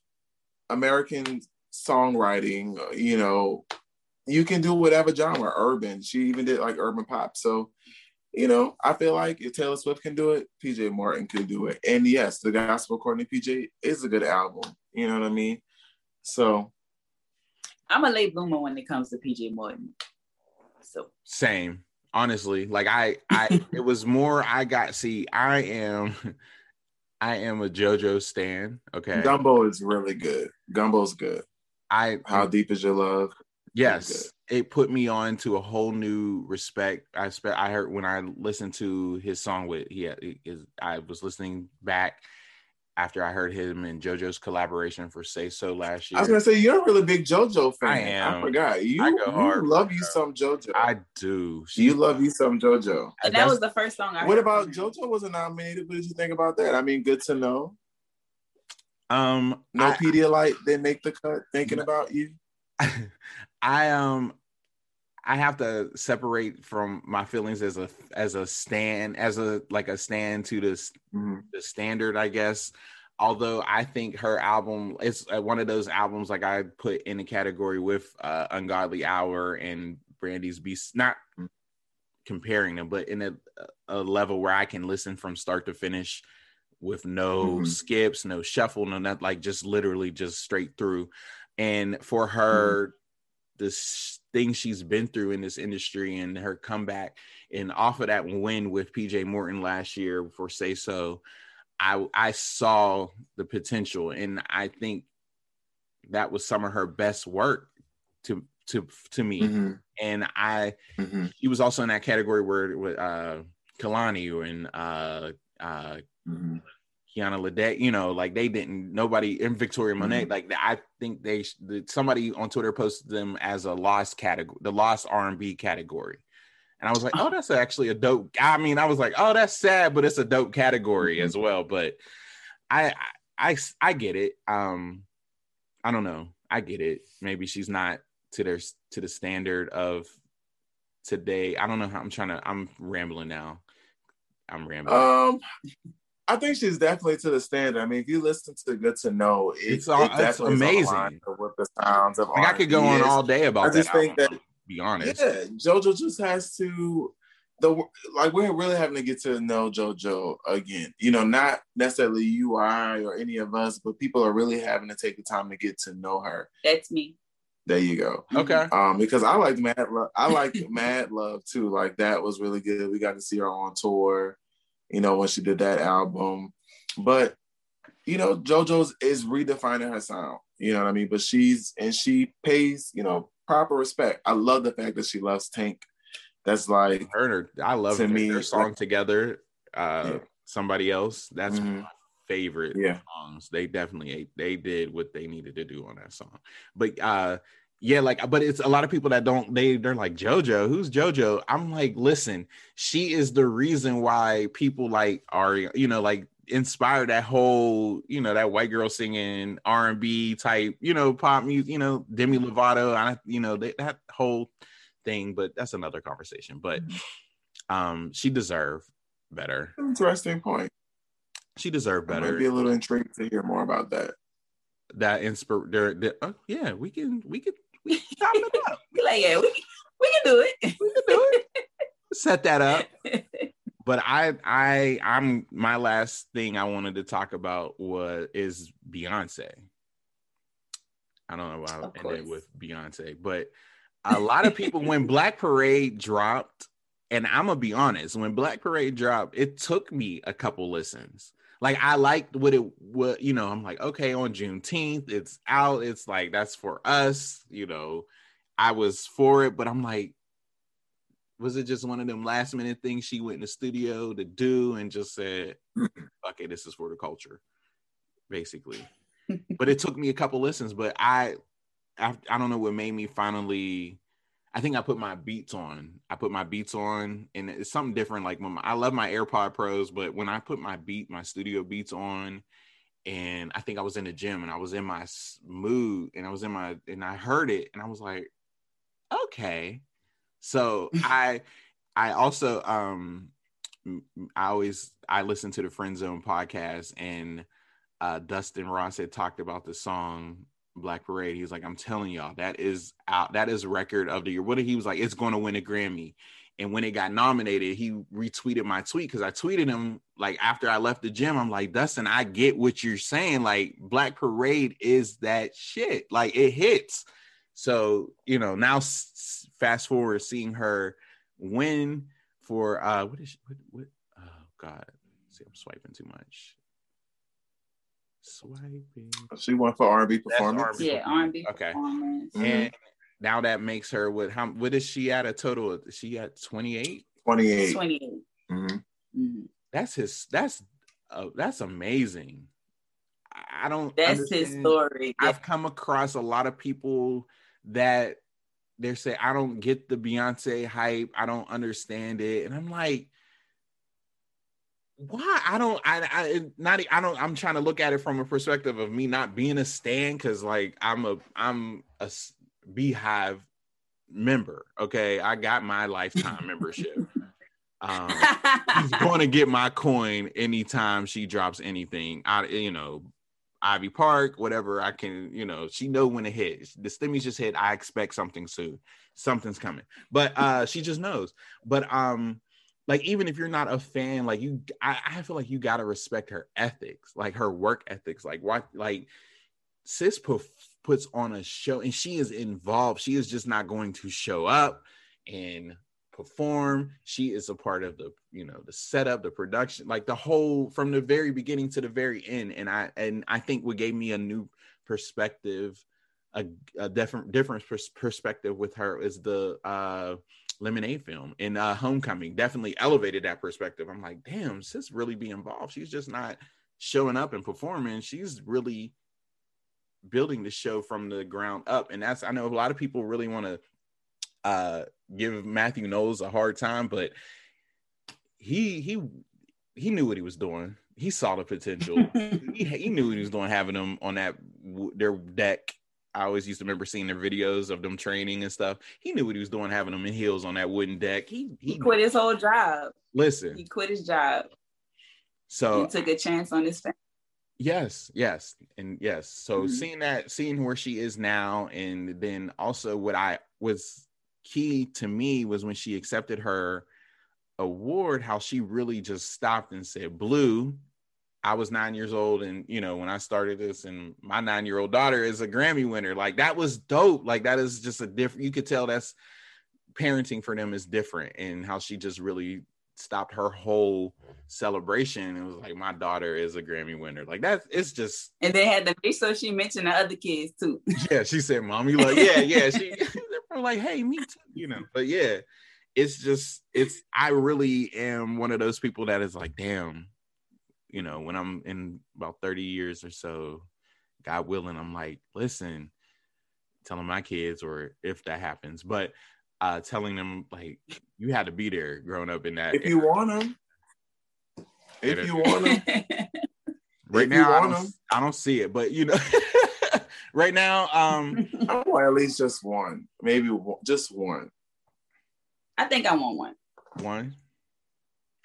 American songwriting, you know, you can do whatever genre, urban. She even did like urban pop. So, you know, I feel like if Taylor Swift can do it, PJ Morton can do it. And yes, the gospel according to PJ is a good album. You know what I mean? So I'm a late bloomer when it comes to PJ Morton. So Same. Honestly, like I, I, [laughs] it was more. I got. See, I am, [laughs] I am a JoJo stan. Okay, Gumbo is really good. Gumbo's good. I How deep is your love? Yes, it put me on to a whole new respect. I spe- I heard when I listened to his song with he had, is I was listening back after I heard him and JoJo's collaboration for Say So last year. I was gonna say you're a really big JoJo fan. I am. I forgot. You, I go you hard love for you some JoJo. I do. you love you some JoJo. and that was the first song I What heard about. JoJo wasn't nominated? What did you think about that? I mean, good to know. um No I, Pedialyte didn't make the cut. Thinking about you. [laughs] I um I have to separate from my feelings as a as a stand as a like a stand to this Mm-hmm. the standard, I guess. Although I think her album is uh, one of those albums like I put in a category with uh, Ungodly Hour and Brandy's Beast, not Mm. comparing them, but in a, a level where I can listen from start to finish with no Mhm. skips, no shuffle, no not like just literally just straight through. And for her, this thing she's been through in this industry and her comeback and off of that win with PJ Morton last year for Say So, I I saw the potential and I think that was some of her best work to to to me. Mhm. And I Mhm. she was also in that category where with uh Kehlani and uh uh Mhm. Kiana Ledé, you know, like they didn't nobody in Victoria Monet, Mhm. like I think they somebody on Twitter posted them as a lost category, the lost R and B category, and I was like, oh, that's actually a dope. I mean, I was like, oh, that's sad, but it's a dope category Mhm. as well. But I, I, I, I get it. Um, I don't know. I get it. Maybe she's not to their to the standard of today. I don't know how I'm trying to. I'm rambling now. I'm rambling. Um, I think she's definitely to the standard. I mean, if you listen to Good to Know, it, It's all- it it's definitely is on amazing. with the sounds of like I could go on is. all day about it. I just that. think album, that- be honest. Yeah, JoJo just has to the like we're really having to get to know JoJo again. You know, not necessarily you or I or any of us, but people are really having to take the time to get to know her. That's me. There you go. Okay. Um, because I like Mad Love. I like Mad Love too. Like that was really good. We got to see her on tour, you know, when she did that album. But you know, JoJo's is redefining her sound. You know what I mean? But she's and she pays, you know, proper respect. I love the fact that she loves Tank. That's like Her and her, I love To me, their song like- together. Uh, Yeah. somebody else. That's Mhm. my favorite Yeah. songs. They definitely they did what they needed to do on that song. But uh, yeah, like, but it's a lot of people that don't. They they're like JoJo. Who's JoJo? I'm like, listen, she is the reason why people like are you know like inspired that whole you know that white girl singing r&b type you know pop music you know demi lovato I, you know they, that whole thing but that's another conversation but um she deserved better interesting point. she deserved I might better be a little intrigued to hear more about that. that inspire there there- oh, yeah we can we can we it up [laughs] Be like, yeah, we we can do it. we can do it [laughs] set that up [laughs] but I I I'm my last thing I wanted to talk about was is Beyonce. I don't know why I ended with Beyonce, but a lot of people when Black Parade dropped, and I'm gonna be honest, when Black Parade dropped, it took me a couple listens. Like I liked what it what you know, I'm like, okay, on Juneteenth, it's out, it's like that's for us, you know. I was for it, but I'm like, was it just one of them last minute things she went in the studio to do and just said, [clears throat] okay, this is for the culture, basically. [laughs] but it took me a couple listens, but I, I, I don't know what made me finally. I think I put my beats on. I put my beats on, and it's something different. Like when my, I love my AirPod Pros, but when I put my beat, my studio beats on, and I think I was in the gym and I was in my mood, and I was in my, and I heard it, and I was like, okay. So [laughs] I, I also, um, I always I listen to the Friend Zone podcast, and uh, Dustin Ross had talked about the song Black Parade. He was like, I'm telling y'all, that is out, that is record of the year. What he was like, it's going to win a Grammy. And when it got nominated, he retweeted my tweet because I tweeted him like after I left the gym. I'm like, Dustin, I get what you're saying. Like, Black Parade is that shit. Like, it hits. So, you know, now s- fast forward seeing her win for uh what is she, what, what oh god see i'm swiping too much swiping She went for R&B That's performance. R&B. yeah, R&B Okay. performance. Mhm. and now that makes her what how what is she at a total of, she at 28 28. 28. Mhm. Mhm. that's his that's uh, that's amazing i I don't That's his story. I've come across a lot of people that they're saying I don't get the Beyonce hype. I don't understand it, and I'm like, why? I don't. I, I not. I don't. I'm trying to look at it from a perspective of me not being a stan because like I'm a I'm a BeyHive member. Okay, I got my lifetime membership. [laughs] Um, he's going to get my coin anytime she drops anything. I, you know, Ivy Park, whatever. I can, you know, she know when it hits. The Stimmy's just hit. I expect something soon. Something's coming. But uh, she just knows. But um, like even if you're not a fan, like you, I, I feel like you gotta respect her ethics, like her work ethics. Like what, like sis puts on a show, and she is involved. She is just not going to show up and perform. She is a part of the, you know, the setup, the production, like the whole from the very beginning to the very end. And I and I think what gave me a new perspective, a, a different different pers- perspective with her is the uh Lemonade film and uh Homecoming definitely elevated that perspective. I'm like, damn, sis really be involved. She's just not showing up and performing. She's really building the show from the ground up. And that's I know a lot of people really want to uh give Matthew Knowles a hard time, but he he he knew what he was doing. He saw the potential. [laughs] he, he knew what he was doing having them on that their deck I always used to remember seeing their videos of them training and stuff. He knew what he was doing, having them in heels on that wooden deck. He he, he quit his whole job. Listen, he quit his job. So he took a chance on his family. Yes, yes, and yes. So mm-hmm. seeing that, seeing where she is now, and then also what I was key to me was when she accepted her award, how she really just stopped and said, "Blue, I was nine years old, and you know, when I started this, and my nine year old daughter is a Grammy winner. Like that was dope. Like that is just a different. You could tell that's parenting for them is different, and how she just really stopped her whole celebration and was like, "My daughter is a Grammy winner." Like that, it's just. And they had the so she mentioned the other kids too. [laughs] yeah, she said, "Mommy, like, yeah, yeah." She [laughs] they're like, "Hey, me too," you know. But yeah, it's just it's. I really am one of those people that is like, "Damn." You know, when I'm in about 30 years or so, God willing, I'm like, listen, telling my kids, or if that happens, but uh, telling them like you had to be there growing up in that. If you want them, [laughs] if you want them, right now I don't, I don't see it, but you know, [laughs] right now, um, [laughs] I want at least just one, maybe just one. I think I want one. One.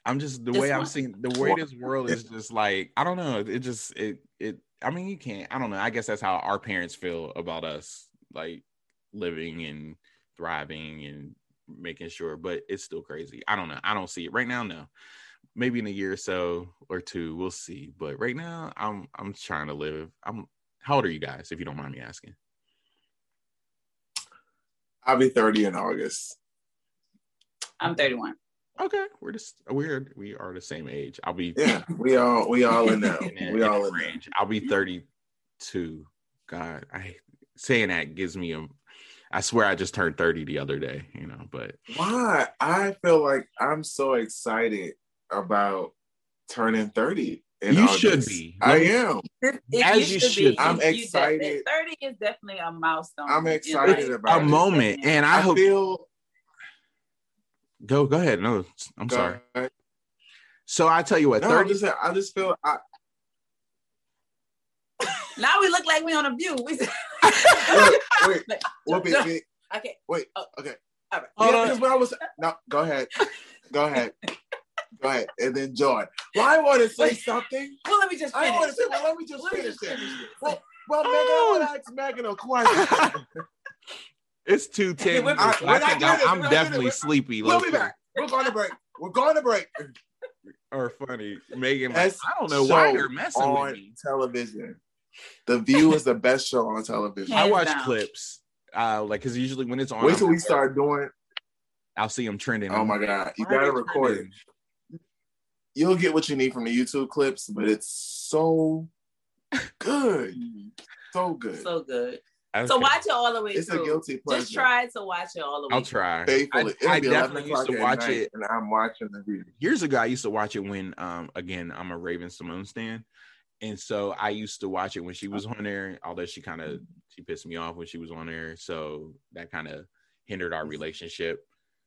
I'm just the way I'm seeing the way this world is just like I don't know. It just it it. I mean, you can't. I don't know. I guess that's how our parents feel about us, like living and thriving and making sure. But it's still crazy. I don't know. I don't see it right now. No, maybe in a year or so or two, we'll see. But right now, I'm I'm trying to live. I'm. How old are you guys, if you don't mind me asking? I'll be 30 in August. I'm 31. Okay, we're just we're we are the same age. I'll be yeah. We all we all in that. [laughs] we all in range. I'll be thirty two. God, I saying that gives me a. I swear I just turned thirty the other day. You know, but why? I feel like I'm so excited about turning thirty. you August. should be. I am. As you, should. Be. I'm excited. Thirty is definitely a milestone. I'm excited about a it. moment, and I, I hope. Feel, Go go ahead. No, I'm go sorry. Ahead. So I tell you what, no, 30 just, I just feel I [laughs] now we look like we on a view. We wait, wait, [laughs] wait, wait, wait. Okay. Wait. Oh. Okay. All right. Yeah, because when I was no, go ahead. Go ahead. Go ahead. And then join. Well, I want to say something. Well, let me just finish. I want to say, well, let me just let finish it. Well, well, Megan, I want to ask Megan a question. [laughs] It's two ten. I, think I, am definitely sleepy. We'll be back. We're going to break. We're going to break. Or funny, Megan. Like, I don't know why they're messing on with me. Television. The View is the best show on television. I watch clips, uh, like because usually when it's on, wait till we start doing. I'll see them trending. Oh my god, you gotta record it. You'll get what you need from the YouTube clips, but it's so good, [laughs] so good, so good. Okay. So watch it all the way it's through. a guilty pleasure. Just try to watch it all the way. I'll try. Faithfully. I, I definitely used to watch it, and I'm watching the video. Years ago, I used to watch it when, um, again, I'm a Raven-Symoné stan, and so I used to watch it when she was on there. Although she kind of she pissed me off when she was on there, so that kind of hindered our relationship.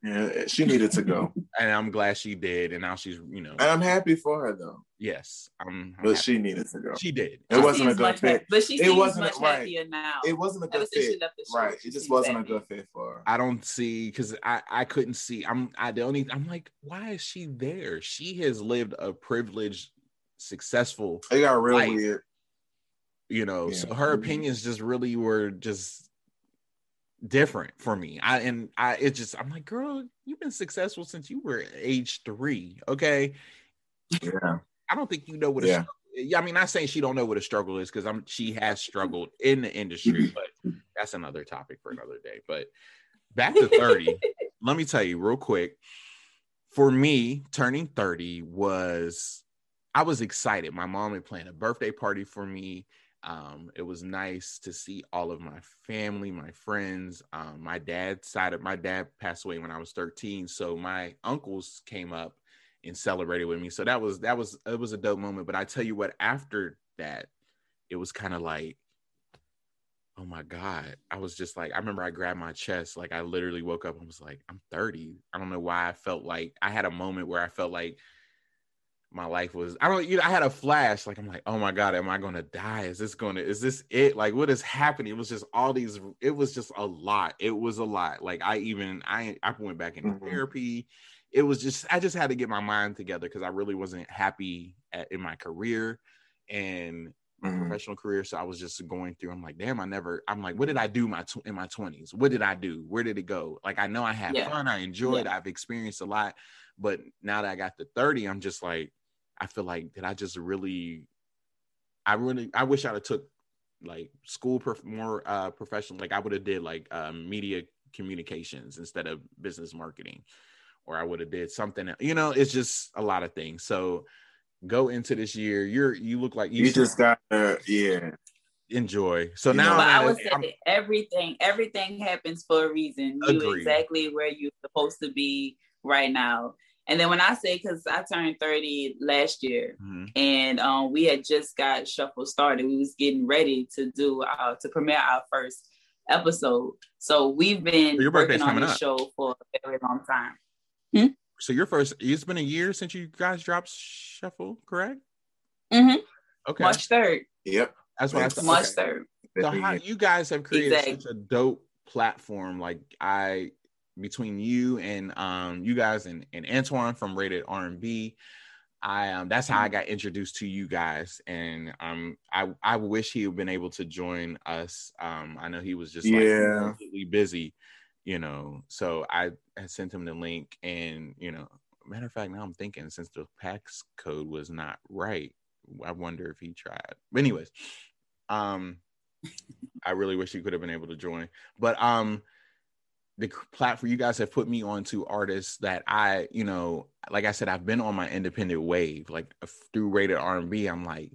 Yeah, eh, she needed to go, [laughs] and I'm glad she did. And now she's, you know, and I'm happy for her though. Yes, I'm. I'm but happy. she needed to go. She did. It wasn't a good fit. but she it seems wasn't much right. happier now. It wasn't a good Ever fit. show, Right. It just wasn't a good fit for her. I don't see because I I couldn't see. I'm I the only I'm like, why is she there? She has lived a privileged, successful, It got real Life. weird. you know. Yeah. So her opinions just really were just different for me. I and I it just I'm like, girl, you've been successful since you were age three. Okay. Yeah. I don't think you know what a Yeah. yeah, I mean, not saying she don't know what a struggle is because I'm she has struggled in the industry, mm-hmm. but that's another topic for another day. But back to 30, [laughs] let me tell you real quick. For me, turning 30 was I was excited. My mom had planned a birthday party for me. Um, it was nice to see all of my family, my friends. Um, my dad's side of my dad passed away when I was 13. So my uncles came up and celebrated with me. So that was that was it was a dope moment. But I tell you what, after that, it was kind of like, oh my God. I was just like, I remember I grabbed my chest, like I literally woke up and was like, I'm 30. I don't know why I felt like I had a moment where I felt like my life was I don't you know, I had a flash, like I'm like, oh my God, am I gonna die? Is this gonna is this it? Like what is happening? It was just all these it was just a lot. It was a lot. Like I even I I went back into Mhm. therapy it was just I just had to get my mind together because I really wasn't happy at, in my career and my Mhm. professional career. So I was just going through. I'm like, damn, I never. I'm like, what did I do my tw- in my 20s? What did I do? Where did it go? Like I know I had Yeah. fun, I enjoyed, I've experienced a lot, but now that I got to 30, I'm just like, I feel like did I just really? I really I wish I'd have took like school prof- more uh professional. Like I would have did like uh, media communications instead of business marketing or I would have did something. else. You know, it's just a lot of things. So go into this year. You're you look like you, You just got to, yeah. enjoy. So You now know, I'm I would say I'm- that everything, everything happens for a reason. You exactly where you're supposed to be right now. And then when I say, because I turned 30 last year, Mhm. and um, we had just got shuffle started. We was getting ready to do our to premiere our first episode. So we've been So your birthday's working on coming this up. show for a very long time. so your first. It's been a year since you guys dropped Shuffle, correct? Mm-hmm. Okay, March 3rd. Yep. that's what I thought. March Okay. 3rd. So how you guys have created Exactly. such a dope platform, like I between you and um you guys and, and Antoine from Rated R and B. I um that's how I got introduced to you guys, and um I I wish he had been able to join us. Um I know he was just like Yeah. completely busy, you know. So I, I sent him the link, and you know, matter of fact, now I'm thinking since the PAX code was not right, I wonder if he tried. But anyways, um, I really wish he could have been able to join, but um the platform you guys have put me on to artists that I, you know, like I said, I've been on my independent wave, like through rated R and B. I'm like,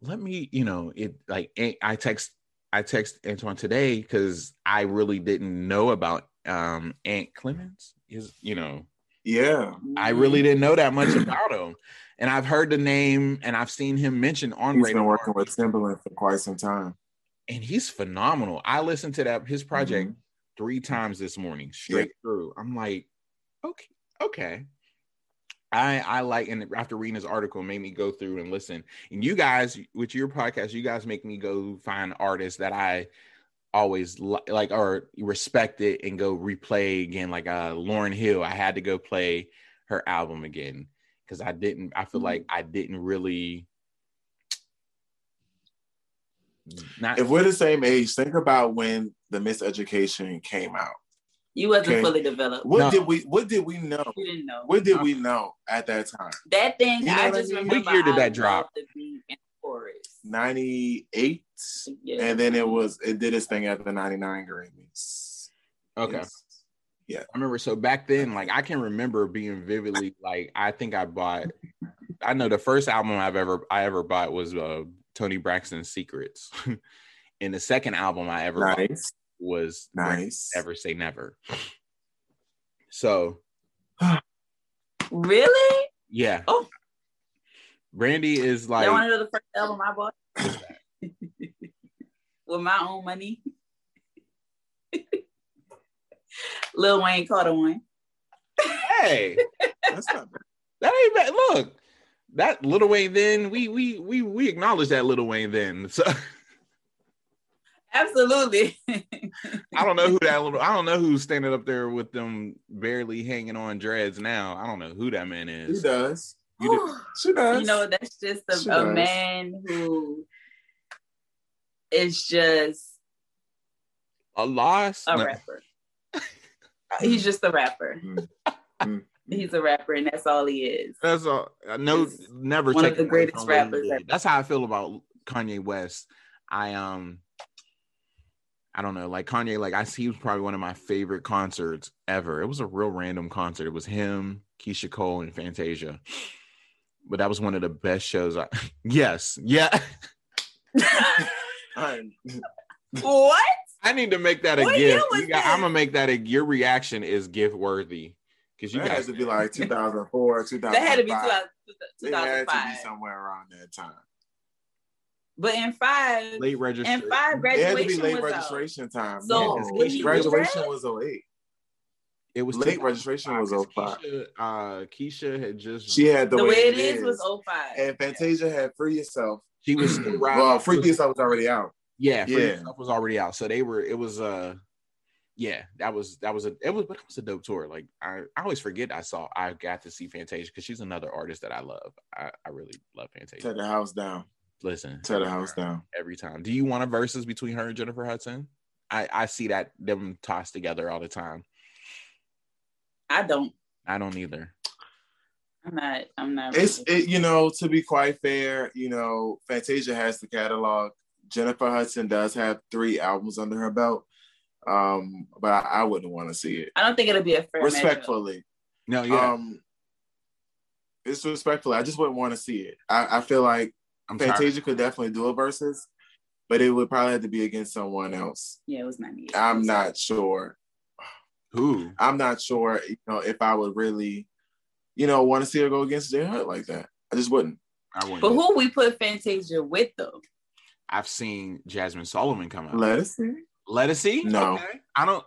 let me, you know, it like I text I text Antoine today because I really didn't know about um Ant Clemons. Is you know, Yeah. I really didn't know that much about him. And I've heard the name and I've seen him mentioned on He's been R&B, working with Timbaland for quite some time. and he's phenomenal. I listened to that his project Mhm. Three times this morning straight through. I'm like, okay, okay. I I like and after reading his article made me go through and listen. And you guys with your podcast, you guys make me go find artists that I always li- like or respect it and go replay again. Like uh Lauryn Hill, I had to go play her album again because I didn't. I feel like I didn't really. Not If we're the same age, think about when the Miseducation came out. You wasn't Okay. fully developed. What No. did we what did we know? You didn't know. What did we know at that time? That thing, You know I what I mean? remember. What year did I that drop? loved The beat and the chorus. 98 Yeah. and then it was it did its thing at the 99 Grammys. okay. Yes. I remember so back then, like I can remember being vividly like I think I bought I know the first album I've ever I ever bought was uh Toni Braxton's Secrets. [laughs] and the second album I ever bought Nice. was Nice. Never Say Never. So [sighs] Really? yeah. Oh. Brandy is like Y'all want to know the first album I bought? [laughs] With my own money. [laughs] Lil Wayne caught a one. hey, That's not bad. that ain't bad. Look, that Little Wayne. Then we we we we acknowledge that Little Wayne. Then so Absolutely. [laughs] I don't know who that little. I don't know who's standing up there with them barely hanging on dreads now. I don't know who that man She is. does. You do- [gasps] She does. you know, that's just a, a man who is just A loss. a No. rapper. He's just a rapper. Mm. He's a rapper, and that's all he is. That's all. I know. He's Never one of the greatest from what he rappers ever. That's how I feel about Kanye West. I um. I don't know, like Kanye, like I see he was probably one of my favorite concerts ever. It was a real random concert. It was him, Keyshia Cole, and Fantasia. But that was one of the best shows. I [laughs] yes, yeah. [laughs] I- what? I need to make that a What year gift. was got. I'm gonna make that a your reaction is gift worthy because you that had guys to be like [laughs] 2004, 2005. That had to be 2000, It had to be somewhere around that time. But in five, late in registration. five, It had to be late was out. time. So, no, when he graduation was 08. It was late registration was 05. Keyshia, uh, Keyshia had just She had the, The, way, way it is, is was 05. and Fantasia had Free Yourself. she was still. Well, Free Yourself was already out. Yeah, Free Yeah. Yourself was already out, so they were. It was uh, yeah, that was that was a it was but it was a dope tour. Like I, I always forget I saw I got to see Fantasia because she's another artist that I love. I, I really love Fantasia. Tear the house down. Listen, Tear the house down. every time. Do you want a versus between her and Jennifer Hudson? I I see that them tossed together all the time. I don't. I don't either. I'm not. I'm not. It's really- it, you know, to be quite fair, you know, Fantasia has the catalog. Jennifer Hudson does have three albums under her belt. Um, but I, I wouldn't want to see it. I don't think it'll be a fair matchup. Respectfully. No, yeah, Um it's respectfully. I just wouldn't want to see it. I, I feel like I'm sorry. Fantasia could definitely do a versus, but it would probably have to be against someone else. Yeah, it was not me. I'm not sure. Who? I'm not sure, you know, if I would really, you know, want to see her go against J-Hud like that. I just wouldn't. I wouldn't. But who we put Fantasia with though? I've seen Jazmine Sullivan come out. Let us see. Let us see. No. Okay. I don't.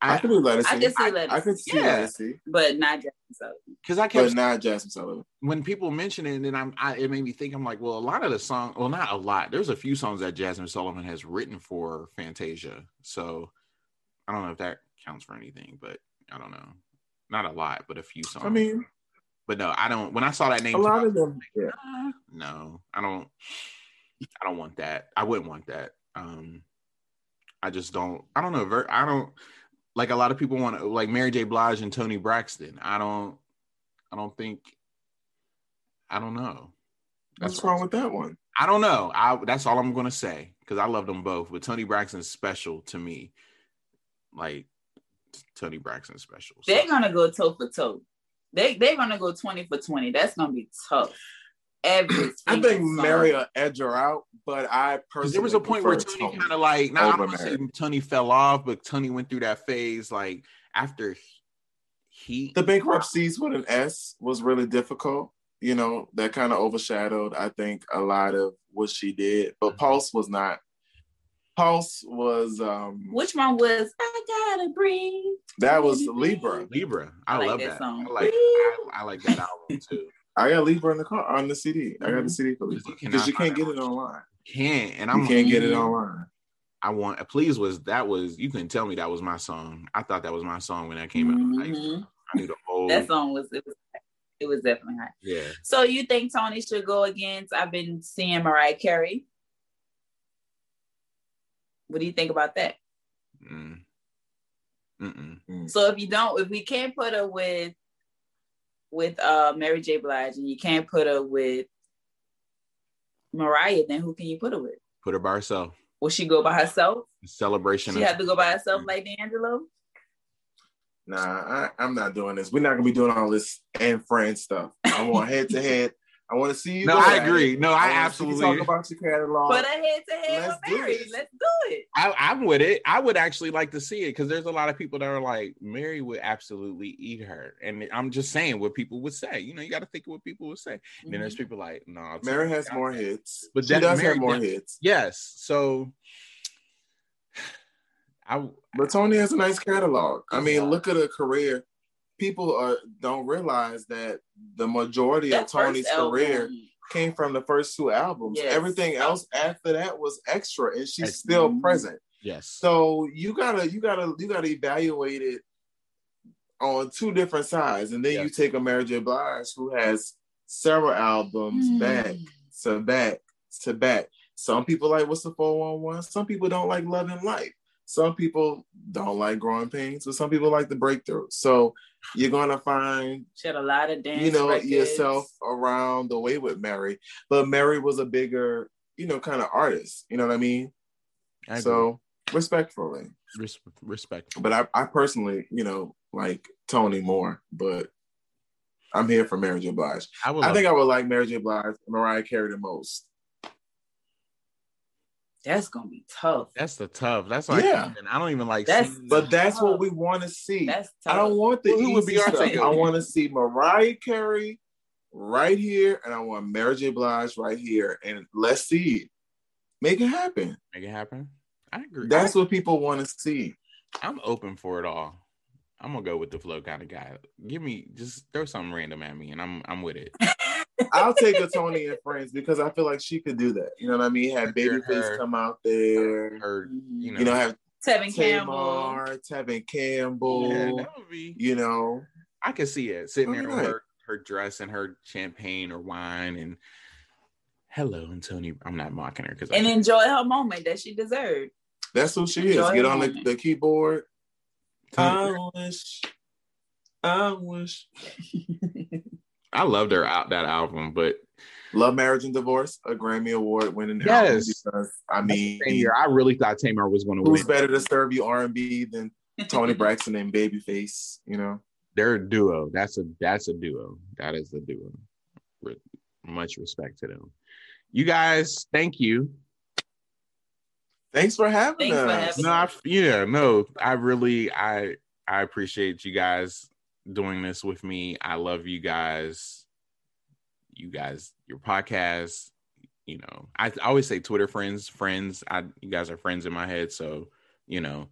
I, I could do Let us see. I can see Let Us I could see Yeah. Let us see, But not Jazmine Sullivan. because I kept but not Jazmine Sullivan. when people mention it, and then I'm, I, it made me think. I'm like, well, a lot of the song, well, not a lot. There's a few songs that Jazmine Sullivan has written for Fantasia. So I don't know if that counts for anything, but I don't know. Not a lot, but a few songs. I mean, but no, I don't. When I saw that name, a lot of them. Yeah. no, I don't. I don't want that. I wouldn't want that. Um, I just don't. I don't know. Ver- I don't like a lot of people want to like Mary J. Blige and Toni Braxton. I don't. I don't think. I don't know. What's wrong with that one? I don't know. I that's all I'm gonna say because I love them both. But Toni Braxton's special to me. Like Toni Braxton's special. So- They're gonna go toe for toe. They they're gonna go twenty for twenty. That's gonna be tough. Every I think song. Mary will edge her out, but I personally there was a point where Toni kind of like, now I over don't want to say Toni fell off, but Toni went through that phase like after he. the bankruptcies with an S was really difficult. You know, that kind of overshadowed, I think, a lot of what she did. But Pulse was not. Pulse was um Which one was I gotta breathe? that was Libra. Libra, I, I like love that that. song. I like, I, I like that album too. I got Libra in the car on the CD. I got the CD for Libra because you can't get it online. Can't and I'm can't get it online. I want please was that was you couldn't tell me that was my song. I thought that was my song when that came out. Like, Mhm. I knew the whole That song was it was it was definitely hot. yeah. So you think Toni should go against? I've been seeing Mariah Carey. What do you think about that? Mm. Mm-mm. So if you don't, if we can't put her with with uh Mary J. Blige and you can't put her with Mariah, then who can you put her with? Put her by herself. Will she go by herself? Celebration. She of- have to go by herself like D'Angelo? Nah, I, I'm not doing this. We're not gonna be doing all this and friend stuff. I want head to head. I want to see you. No, go I at agree. No, I wanna see you absolutely- talk about your catalog. Put her head to head with Mary. this. Let's do it. I, I'm with it. I would actually like to see it because there's a lot of people that are like, Mary would absolutely eat her. And I'm just saying what people would say. You know, you got to think of what people would say. And then there's mm-hmm. people like, no, it's- Mary has more hits, But but she that- does Mary have more hits. Yes. So I But Toni has a nice catalog. I mean, look at her career. People are don't realize that the majority That of Toni's first album, career came from the first two albums. Yes. Everything else after that was extra, and she's Extra. still present. Yes. So you gotta you gotta you gotta evaluate it on two different sides, and then you take a Mary J. Blige who has several albums Mm. back to back to back. Some people like what's the 411. Some people don't like Love and Life. Some people don't like Growing Pains, but some people like the breakthrough. So you're gonna find She had a lot of dance. you know records. yourself around the way with Mary, but Mary was a bigger you know kind of artist. You know what I mean? I so respectfully, Res- respect. but I, I personally you know like Toni more, but I'm here for Mary J. Blige. I. I love- think I would like Mary J. Blige, Mariah Carey the most. That's gonna be tough. that's the tough. That's like Yeah. even- I don't even like. That's- seeing But that's what we want to see. That's tough. I don't want the Well, who would easy Beyonce stuff. I want to see Mariah Carey right here, and I want Mary J. Blige right here, and let's see it. Make it happen. make it happen. I agree. That's what people want to see. I'm open for it all. I'm gonna go with the flow kind of guy. Give me just throw something random at me, and I'm I'm with it. [laughs] I'll take a Toni and Friends because I feel like she could do that. You know what I mean? Have Hear Babyface come out there. Her, you mm-hmm. know, You know, have Tevin Campbell. Tamar, Tevin Campbell. yeah, that would be. You know, I could see it sitting oh, there with Alright. her her dress and her champagne or wine and. Hello, and Toni. I'm not mocking her because And enjoy her moment that she deserved. that's who she is. Get on the, the keyboard. I, I wish, I wish. [laughs] I loved her out that album, but Love Marriage and Divorce, a Grammy Award winning album Yes. because I mean, same year, I really thought Tamar was going to win. who's win. better to serve you R and B than Toni [laughs] Braxton and Babyface? You know, They're a duo. That's a that's a duo. That is a duo. With much respect to them. You guys, thank you. thanks for having Thanks for us. having No, I, yeah, no, I really, I, I appreciate you guys doing this with me. I love you guys. You guys, your podcast. You know, I, I always say Twitter friends, friends. I, you guys are friends in my head, so you know,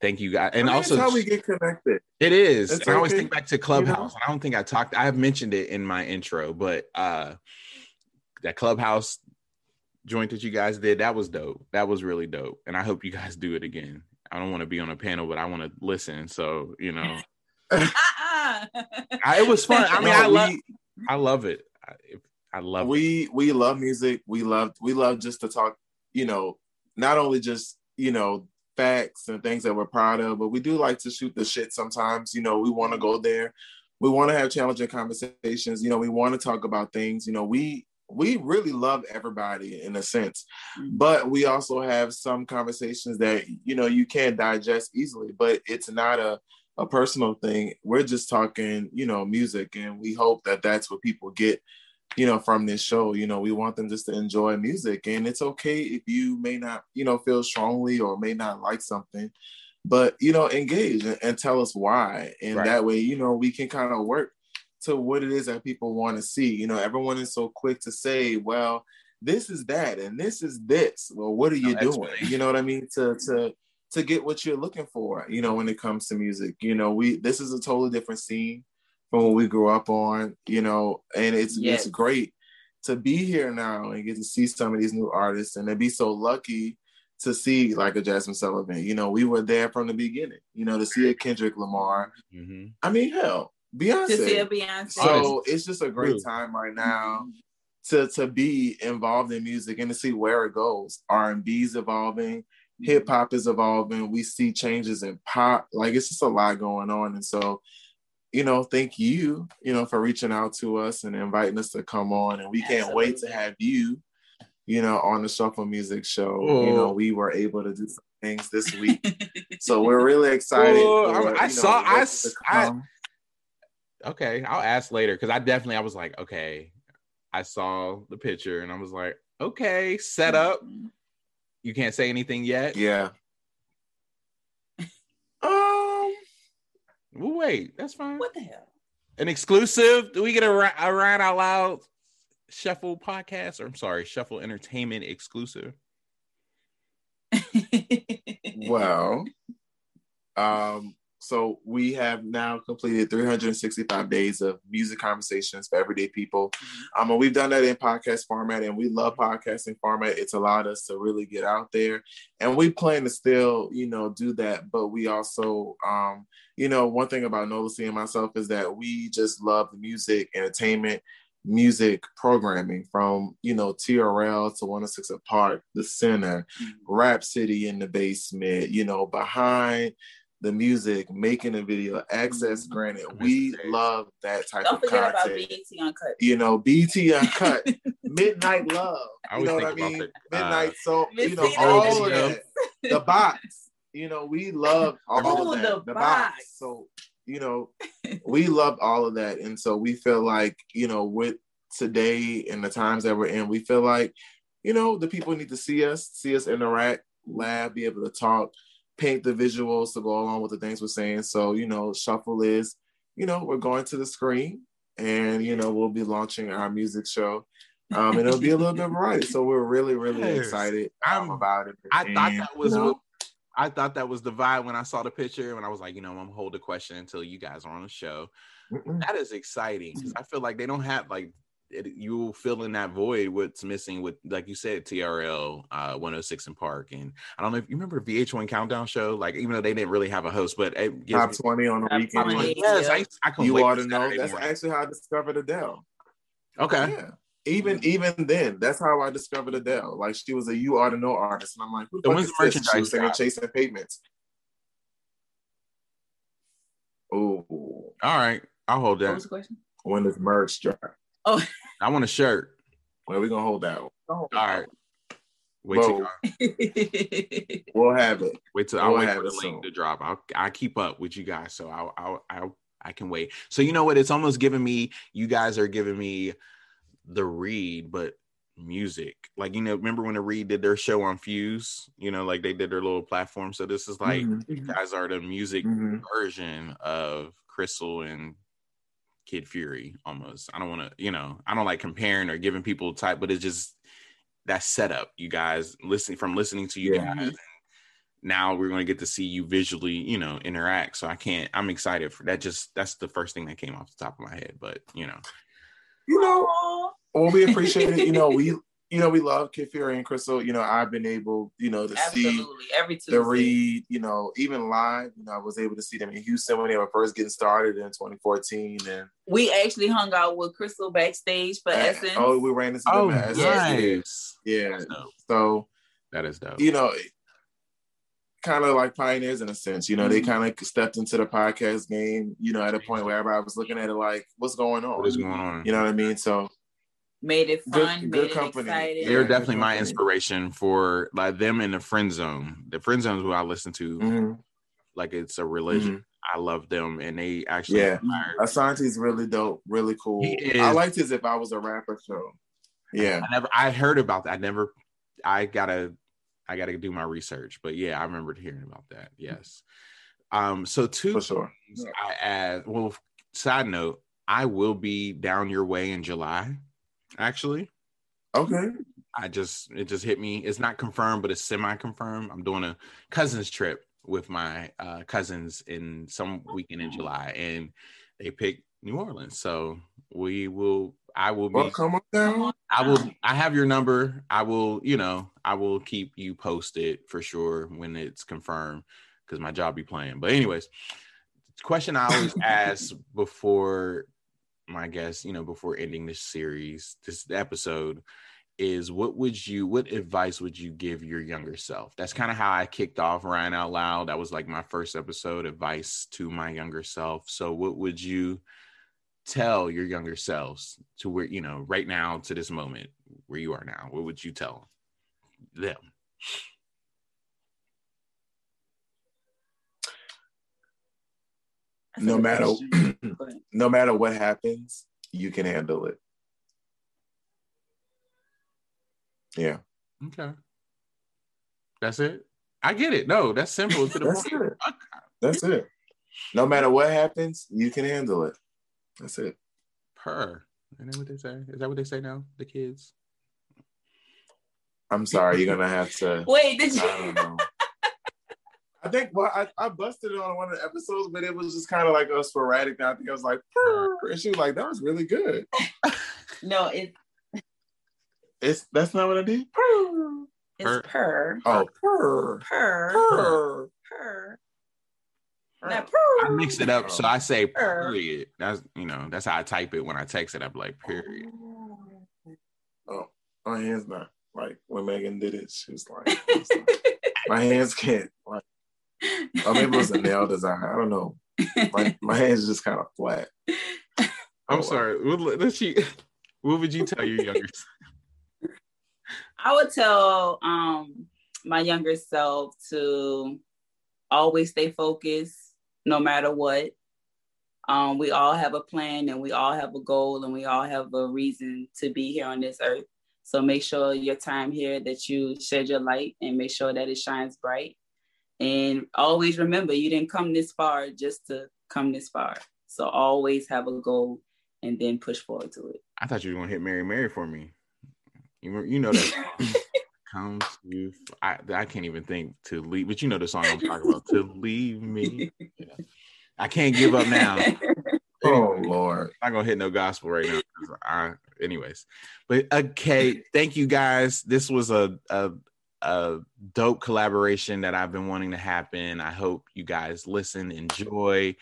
thank you guys. And I mean, also, how we get connected. it is. It's And I always think back to Clubhouse. and I don't think I talked. I have mentioned it in my intro, but uh that Clubhouse joint that you guys did, that was dope. That was really dope. And I hope you guys do it again. I don't want to be on a panel, but I want to listen. So you know. I, [laughs] [laughs] it was fun. I mean, No, I love, I love it. I, I love it. we we love music. We love we love just to talk. You know, not only just you know facts and things that we're proud of, but we do like to shoot the shit sometimes. You know, we want to go there. We want to have challenging conversations. You know, we want to talk about things. You know, we we really love everybody in a sense, mm-hmm. but we also have some conversations that you know you can't digest easily. But it's not a a personal thing. We're just talking, you know, music, and we hope that that's what people get you know, from this show. You know, we want them just to enjoy music. And it's okay if you may not, you know, feel strongly or may not like something, but, you know, engage and, and tell us why. And Right. that way, you know, we can kind of work to what it is that people want to see. You know, everyone is so quick to say, well, this is that and this is this. Well, what are you No doing? You know what I mean? To to to get what you're looking for, you know, when it comes to music. You know, we this is a totally different scene from what we grew up on, you know, and it's Yes. it's great to be here now and get to see some of these new artists and to be so lucky to see like a Jazmine Sullivan. You know, we were there from the beginning, you know, to see a Kendrick Lamar. Mhm. I mean, hell, Beyonce. to see a Beyonce. Beyonce. So it's just a great True. time right now to to be involved in music and to see where it goes. R and B's evolving, hip hop is evolving. We see changes in pop. Like it's just a lot going on, and so you know, thank you, you know, for reaching out to us and inviting us to come on, and we can't wait to have you. You know, on the Shuffle Music Show, you know, we were able to do some things this week, [laughs] so we're really excited. For, I- I you know, saw- I what's to s- I- come. Okay, I'll ask later because I definitely I was like, okay, I saw the picture and I was like, okay, set up. You can't say anything yet. yeah. [laughs] um. We'll wait, that's fine. What the hell? An exclusive? Do we get a, Ri- a Ryan Out Loud Shuffle podcast? Or I'm sorry, Shuffle Entertainment exclusive. [laughs] Well, um, so we have now completed 365 days of music conversations for everyday people. Mm-hmm. Um, and we've done that in podcast format, and we love podcasting format. It's allowed us to really get out there, and we plan to still, you know, do that. But we also, um, you know, one thing about Nola and myself is that we just love the music, entertainment, music programming from you know TRL to 106 Park, the Center, Mhm. Rap City in the basement, you know, behind the music, making a video, access Mhm. granted. We love that type Don't of forget about content. BET Uncut. You know, BET Uncut, [laughs] Midnight Love. I You always know what I think about mean? the, uh, Midnight So, you know, Miss all of that. The box. You know, we love [laughs] all Oh, of that. the box. box. So, you know, we love all of that. And so we feel like, you know, with today and the times that we're in, we feel like, you know, the people need to see us, see us interact, laugh, be able to talk, paint the visuals to go along with the things we're saying. So, you know, Shuffle is, you know, we're going to the screen and, you know, we'll be launching our music show. Um, and it'll be a little bit variety. So we're really, really Yes. excited um, I'm- about it. I thought that was you know, what, I thought that was the vibe when I saw the picture and I was like, you know, I'm gonna hold the question until you guys are on the show. That is exciting because I feel like they don't have like it, you will fill in that void what's missing with like you said TRL uh 106 in Park and I don't know if you remember VH1 Countdown show like even though they didn't really have a host but it gives top me- 20 on the Top weekend. 20. yes Yeah. I, I You wait ought to know. That's morning. actually how I discovered Adele. okay Yeah. Even even then, that's how I discovered Adele. Like she was a you ought to know artist, and I'm like, who the So fuck is the? She merchandise was singing? Chasing Pavements. Oh, all right I'll hold that. What was the question? when does merch drop? [laughs] I want a shirt Well, we're gonna hold that one. all right wait till [laughs] We'll have it. Wait till I'll We'll wait have for the it link soon. to drop. I'll I keep up with you guys, so I'll I'll, I'll I can wait. So you know what? It's almost giving me. You guys are giving me the read, but music. Like you know, remember when the read did their show on Fuse? You know, like they did their little platform. So this is like Mhm, you guys are the music mhm. version of Crissle and Kid Fury almost. I don't want to, you know, I don't like comparing or giving people type, but it's just that setup. You guys listening from listening to you Yeah. guys. Now we're going to get to see you visually, you know, interact. So I can't. I'm excited for that. Just that's the first thing that came off the top of my head. But you know, You know, well, we appreciate it. You know, we you know we love Kid and Crissle. You know, I've been able, you know, to see Absolutely. Every Tuesday. the read, you know, even live, you know, I was able to see them in Houston when they were first getting started in 2014. And We actually hung out with Crissle backstage for and- Essence. oh, we ran into oh, them at yes. Essence. Yeah. So, That is dope. you know, kind of like pioneers in a sense, you know, they Mhm. kind of stepped into the podcast game, you know, at a point where everybody was looking at it like, what's going on? What is going on? You know what I mean? So, made it Good- fun, good made it company. exciting. They're definitely my inspiration for like them in the friend zone. The friend zone is who I listen to. mhm, Like it's a religion. mhm. I love them, and they actually Yeah. inspired Assante's really dope, really cool. I liked his if I was a rapper show. Yeah. I never I heard about that. I never I gotta I gotta do my research. But yeah, I remembered hearing about that. Yes. Um so two For sure. things I add well side note, I will be down your way in July, actually. Okay. I just it just hit me. It's not confirmed, but it's semi-confirmed. I'm doing a cousins trip with my uh cousins in some weekend in July and they picked New Orleans. So we will I will be Well, come on down. I will. I have your number. I will. You know, I will keep you posted for sure when it's confirmed because my job be playing. But anyways, question I always [laughs] ask before my guest, you know, before ending this series, this episode is what would you what advice would you give your younger self? That's kind of how i kicked off ryan out loud. That was like my first episode advice to my younger self. So what would you tell your younger selves to where you know right now to this moment where you are now? What would you tell them That's a No matter question. Go ahead. no matter what happens, you can handle it. Yeah. okay that's it i get it no that's simple to the That's point it. That's it. No matter what happens, you can handle it. That's it. per Isn't that what they say is that what they say now the kids I'm sorry, you're gonna have to [laughs] Wait, did you? I don't know. I think well, I, I busted it on one of the episodes, but it was just kind of like a sporadic. I think I was like, Purr, and she was like, "That was really good." [laughs] no, it. It's that's not what I did. Purr. It's purr. purr. Oh, purr. Purr. Purr. Purr. Not I mix it up, so I say period. That's you know, that's how I type it when I text it. I'm like period. Oh. oh, my hands not like when Megan did it. She was like, was like my hands can't like. Or maybe it was a nail design. I don't know. My my [laughs] hands just kind of flat. I'm oh, sorry. What, let's see. What would you tell your younger self? I would tell um my younger self to always stay focused no matter what. Um, we all have a plan and we all have a goal and we all have a reason to be here on this earth. So make sure your time here that you shed your light and make sure that it shines bright. And always remember, you didn't come this far just to come this far. So always have a goal and then push forward to it. I thought you were gonna hit Mary Mary for me. You, you know that [laughs] comes you. I I can't even think to leave, but you know the song I'm talking about. to leave me. Yeah. I can't give up now. [laughs] oh Lord, I'm not gonna hit no gospel right now. I, anyways, but uh, okay, thank you guys. This was a, a a dope collaboration that I've been wanting to happen. I hope you guys listen, enjoy,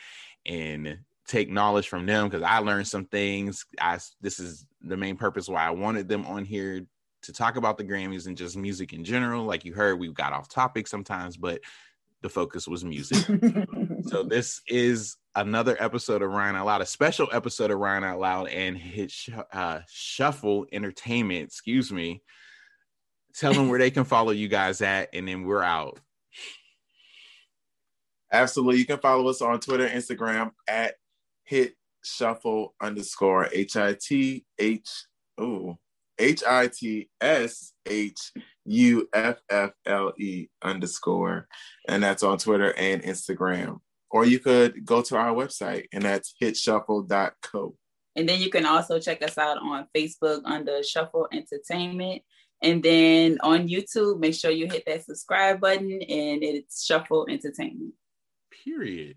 and take knowledge from them because I learned some things. I this is the main purpose why I wanted them on here to talk about the Grammys and just music in general. Like you heard, we got off topic sometimes, but the focus was music. so [laughs] this is another episode of Ryan Out Loud, a special episode of Ryan Out Loud and hit sh- uh, Shuffle Entertainment. Excuse me. Tell them where they can follow you guys at, and then we're out. Absolutely. You can follow us on Twitter, Instagram at hit shuffle underscore H I T H. Ooh, H I T S H U F F L E underscore. And that's on Twitter and Instagram. Or you could go to our website, and that's hitshuffle.co. And then you can also check us out on Facebook under Shuffle Entertainment. And then on YouTube, make sure you hit that subscribe button and it's Shuffle Entertainment. Period.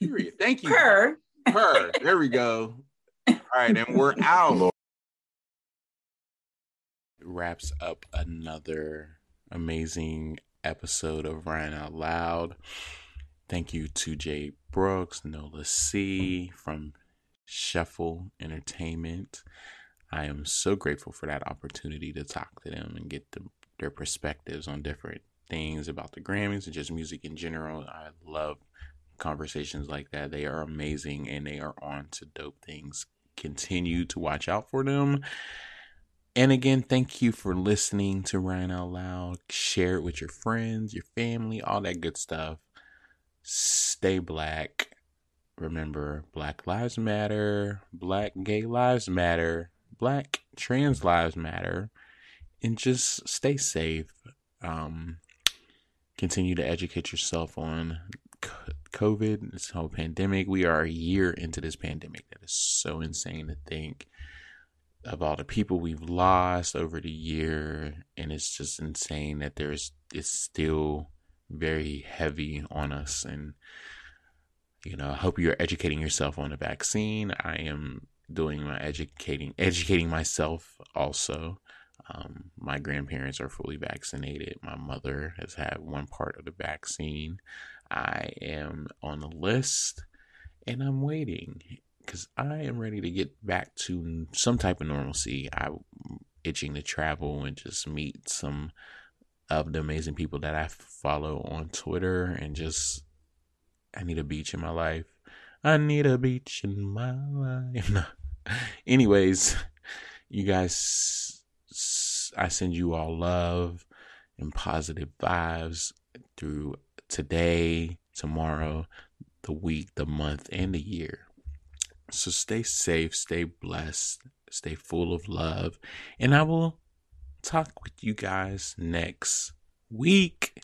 Period. Thank you. Her. Her. There we go. All right, and we're out wraps up another amazing episode of Ryan Out Loud. Thank you to Jay Brooks, Nola C from Shuffle Entertainment. I am so grateful for that opportunity to talk to them and get the, their perspectives on different things about the Grammys and just music in general. I love conversations like that. They are amazing and they are on to dope things. Continue to watch out for them. And again, thank you for listening to Ryan Out Loud. Share it with your friends, your family, all that good stuff. Stay black. Remember, Black Lives Matter, Black Gay Lives Matter, Black Trans Lives Matter, and just stay safe. Um, continue to educate yourself on COVID, this whole pandemic. We are a year into this pandemic. That is so insane to think of all the people we've lost over the year and it's just insane that there's it's still very heavy on us and you know i hope you're educating yourself on the vaccine i am doing my educating educating myself also um, my grandparents are fully vaccinated my mother has had one part of the vaccine i am on the list and i'm waiting because I am ready to get back to some type of normalcy. I'm itching to travel and just meet some of the amazing people that I follow on Twitter and just I need a beach in my life. I need a beach in my life. [laughs] [laughs] Anyways, you guys I send you all love and positive vibes through today, tomorrow, the week, the month, and the year. So stay safe, stay blessed, stay full of love, and I will talk with you guys next week.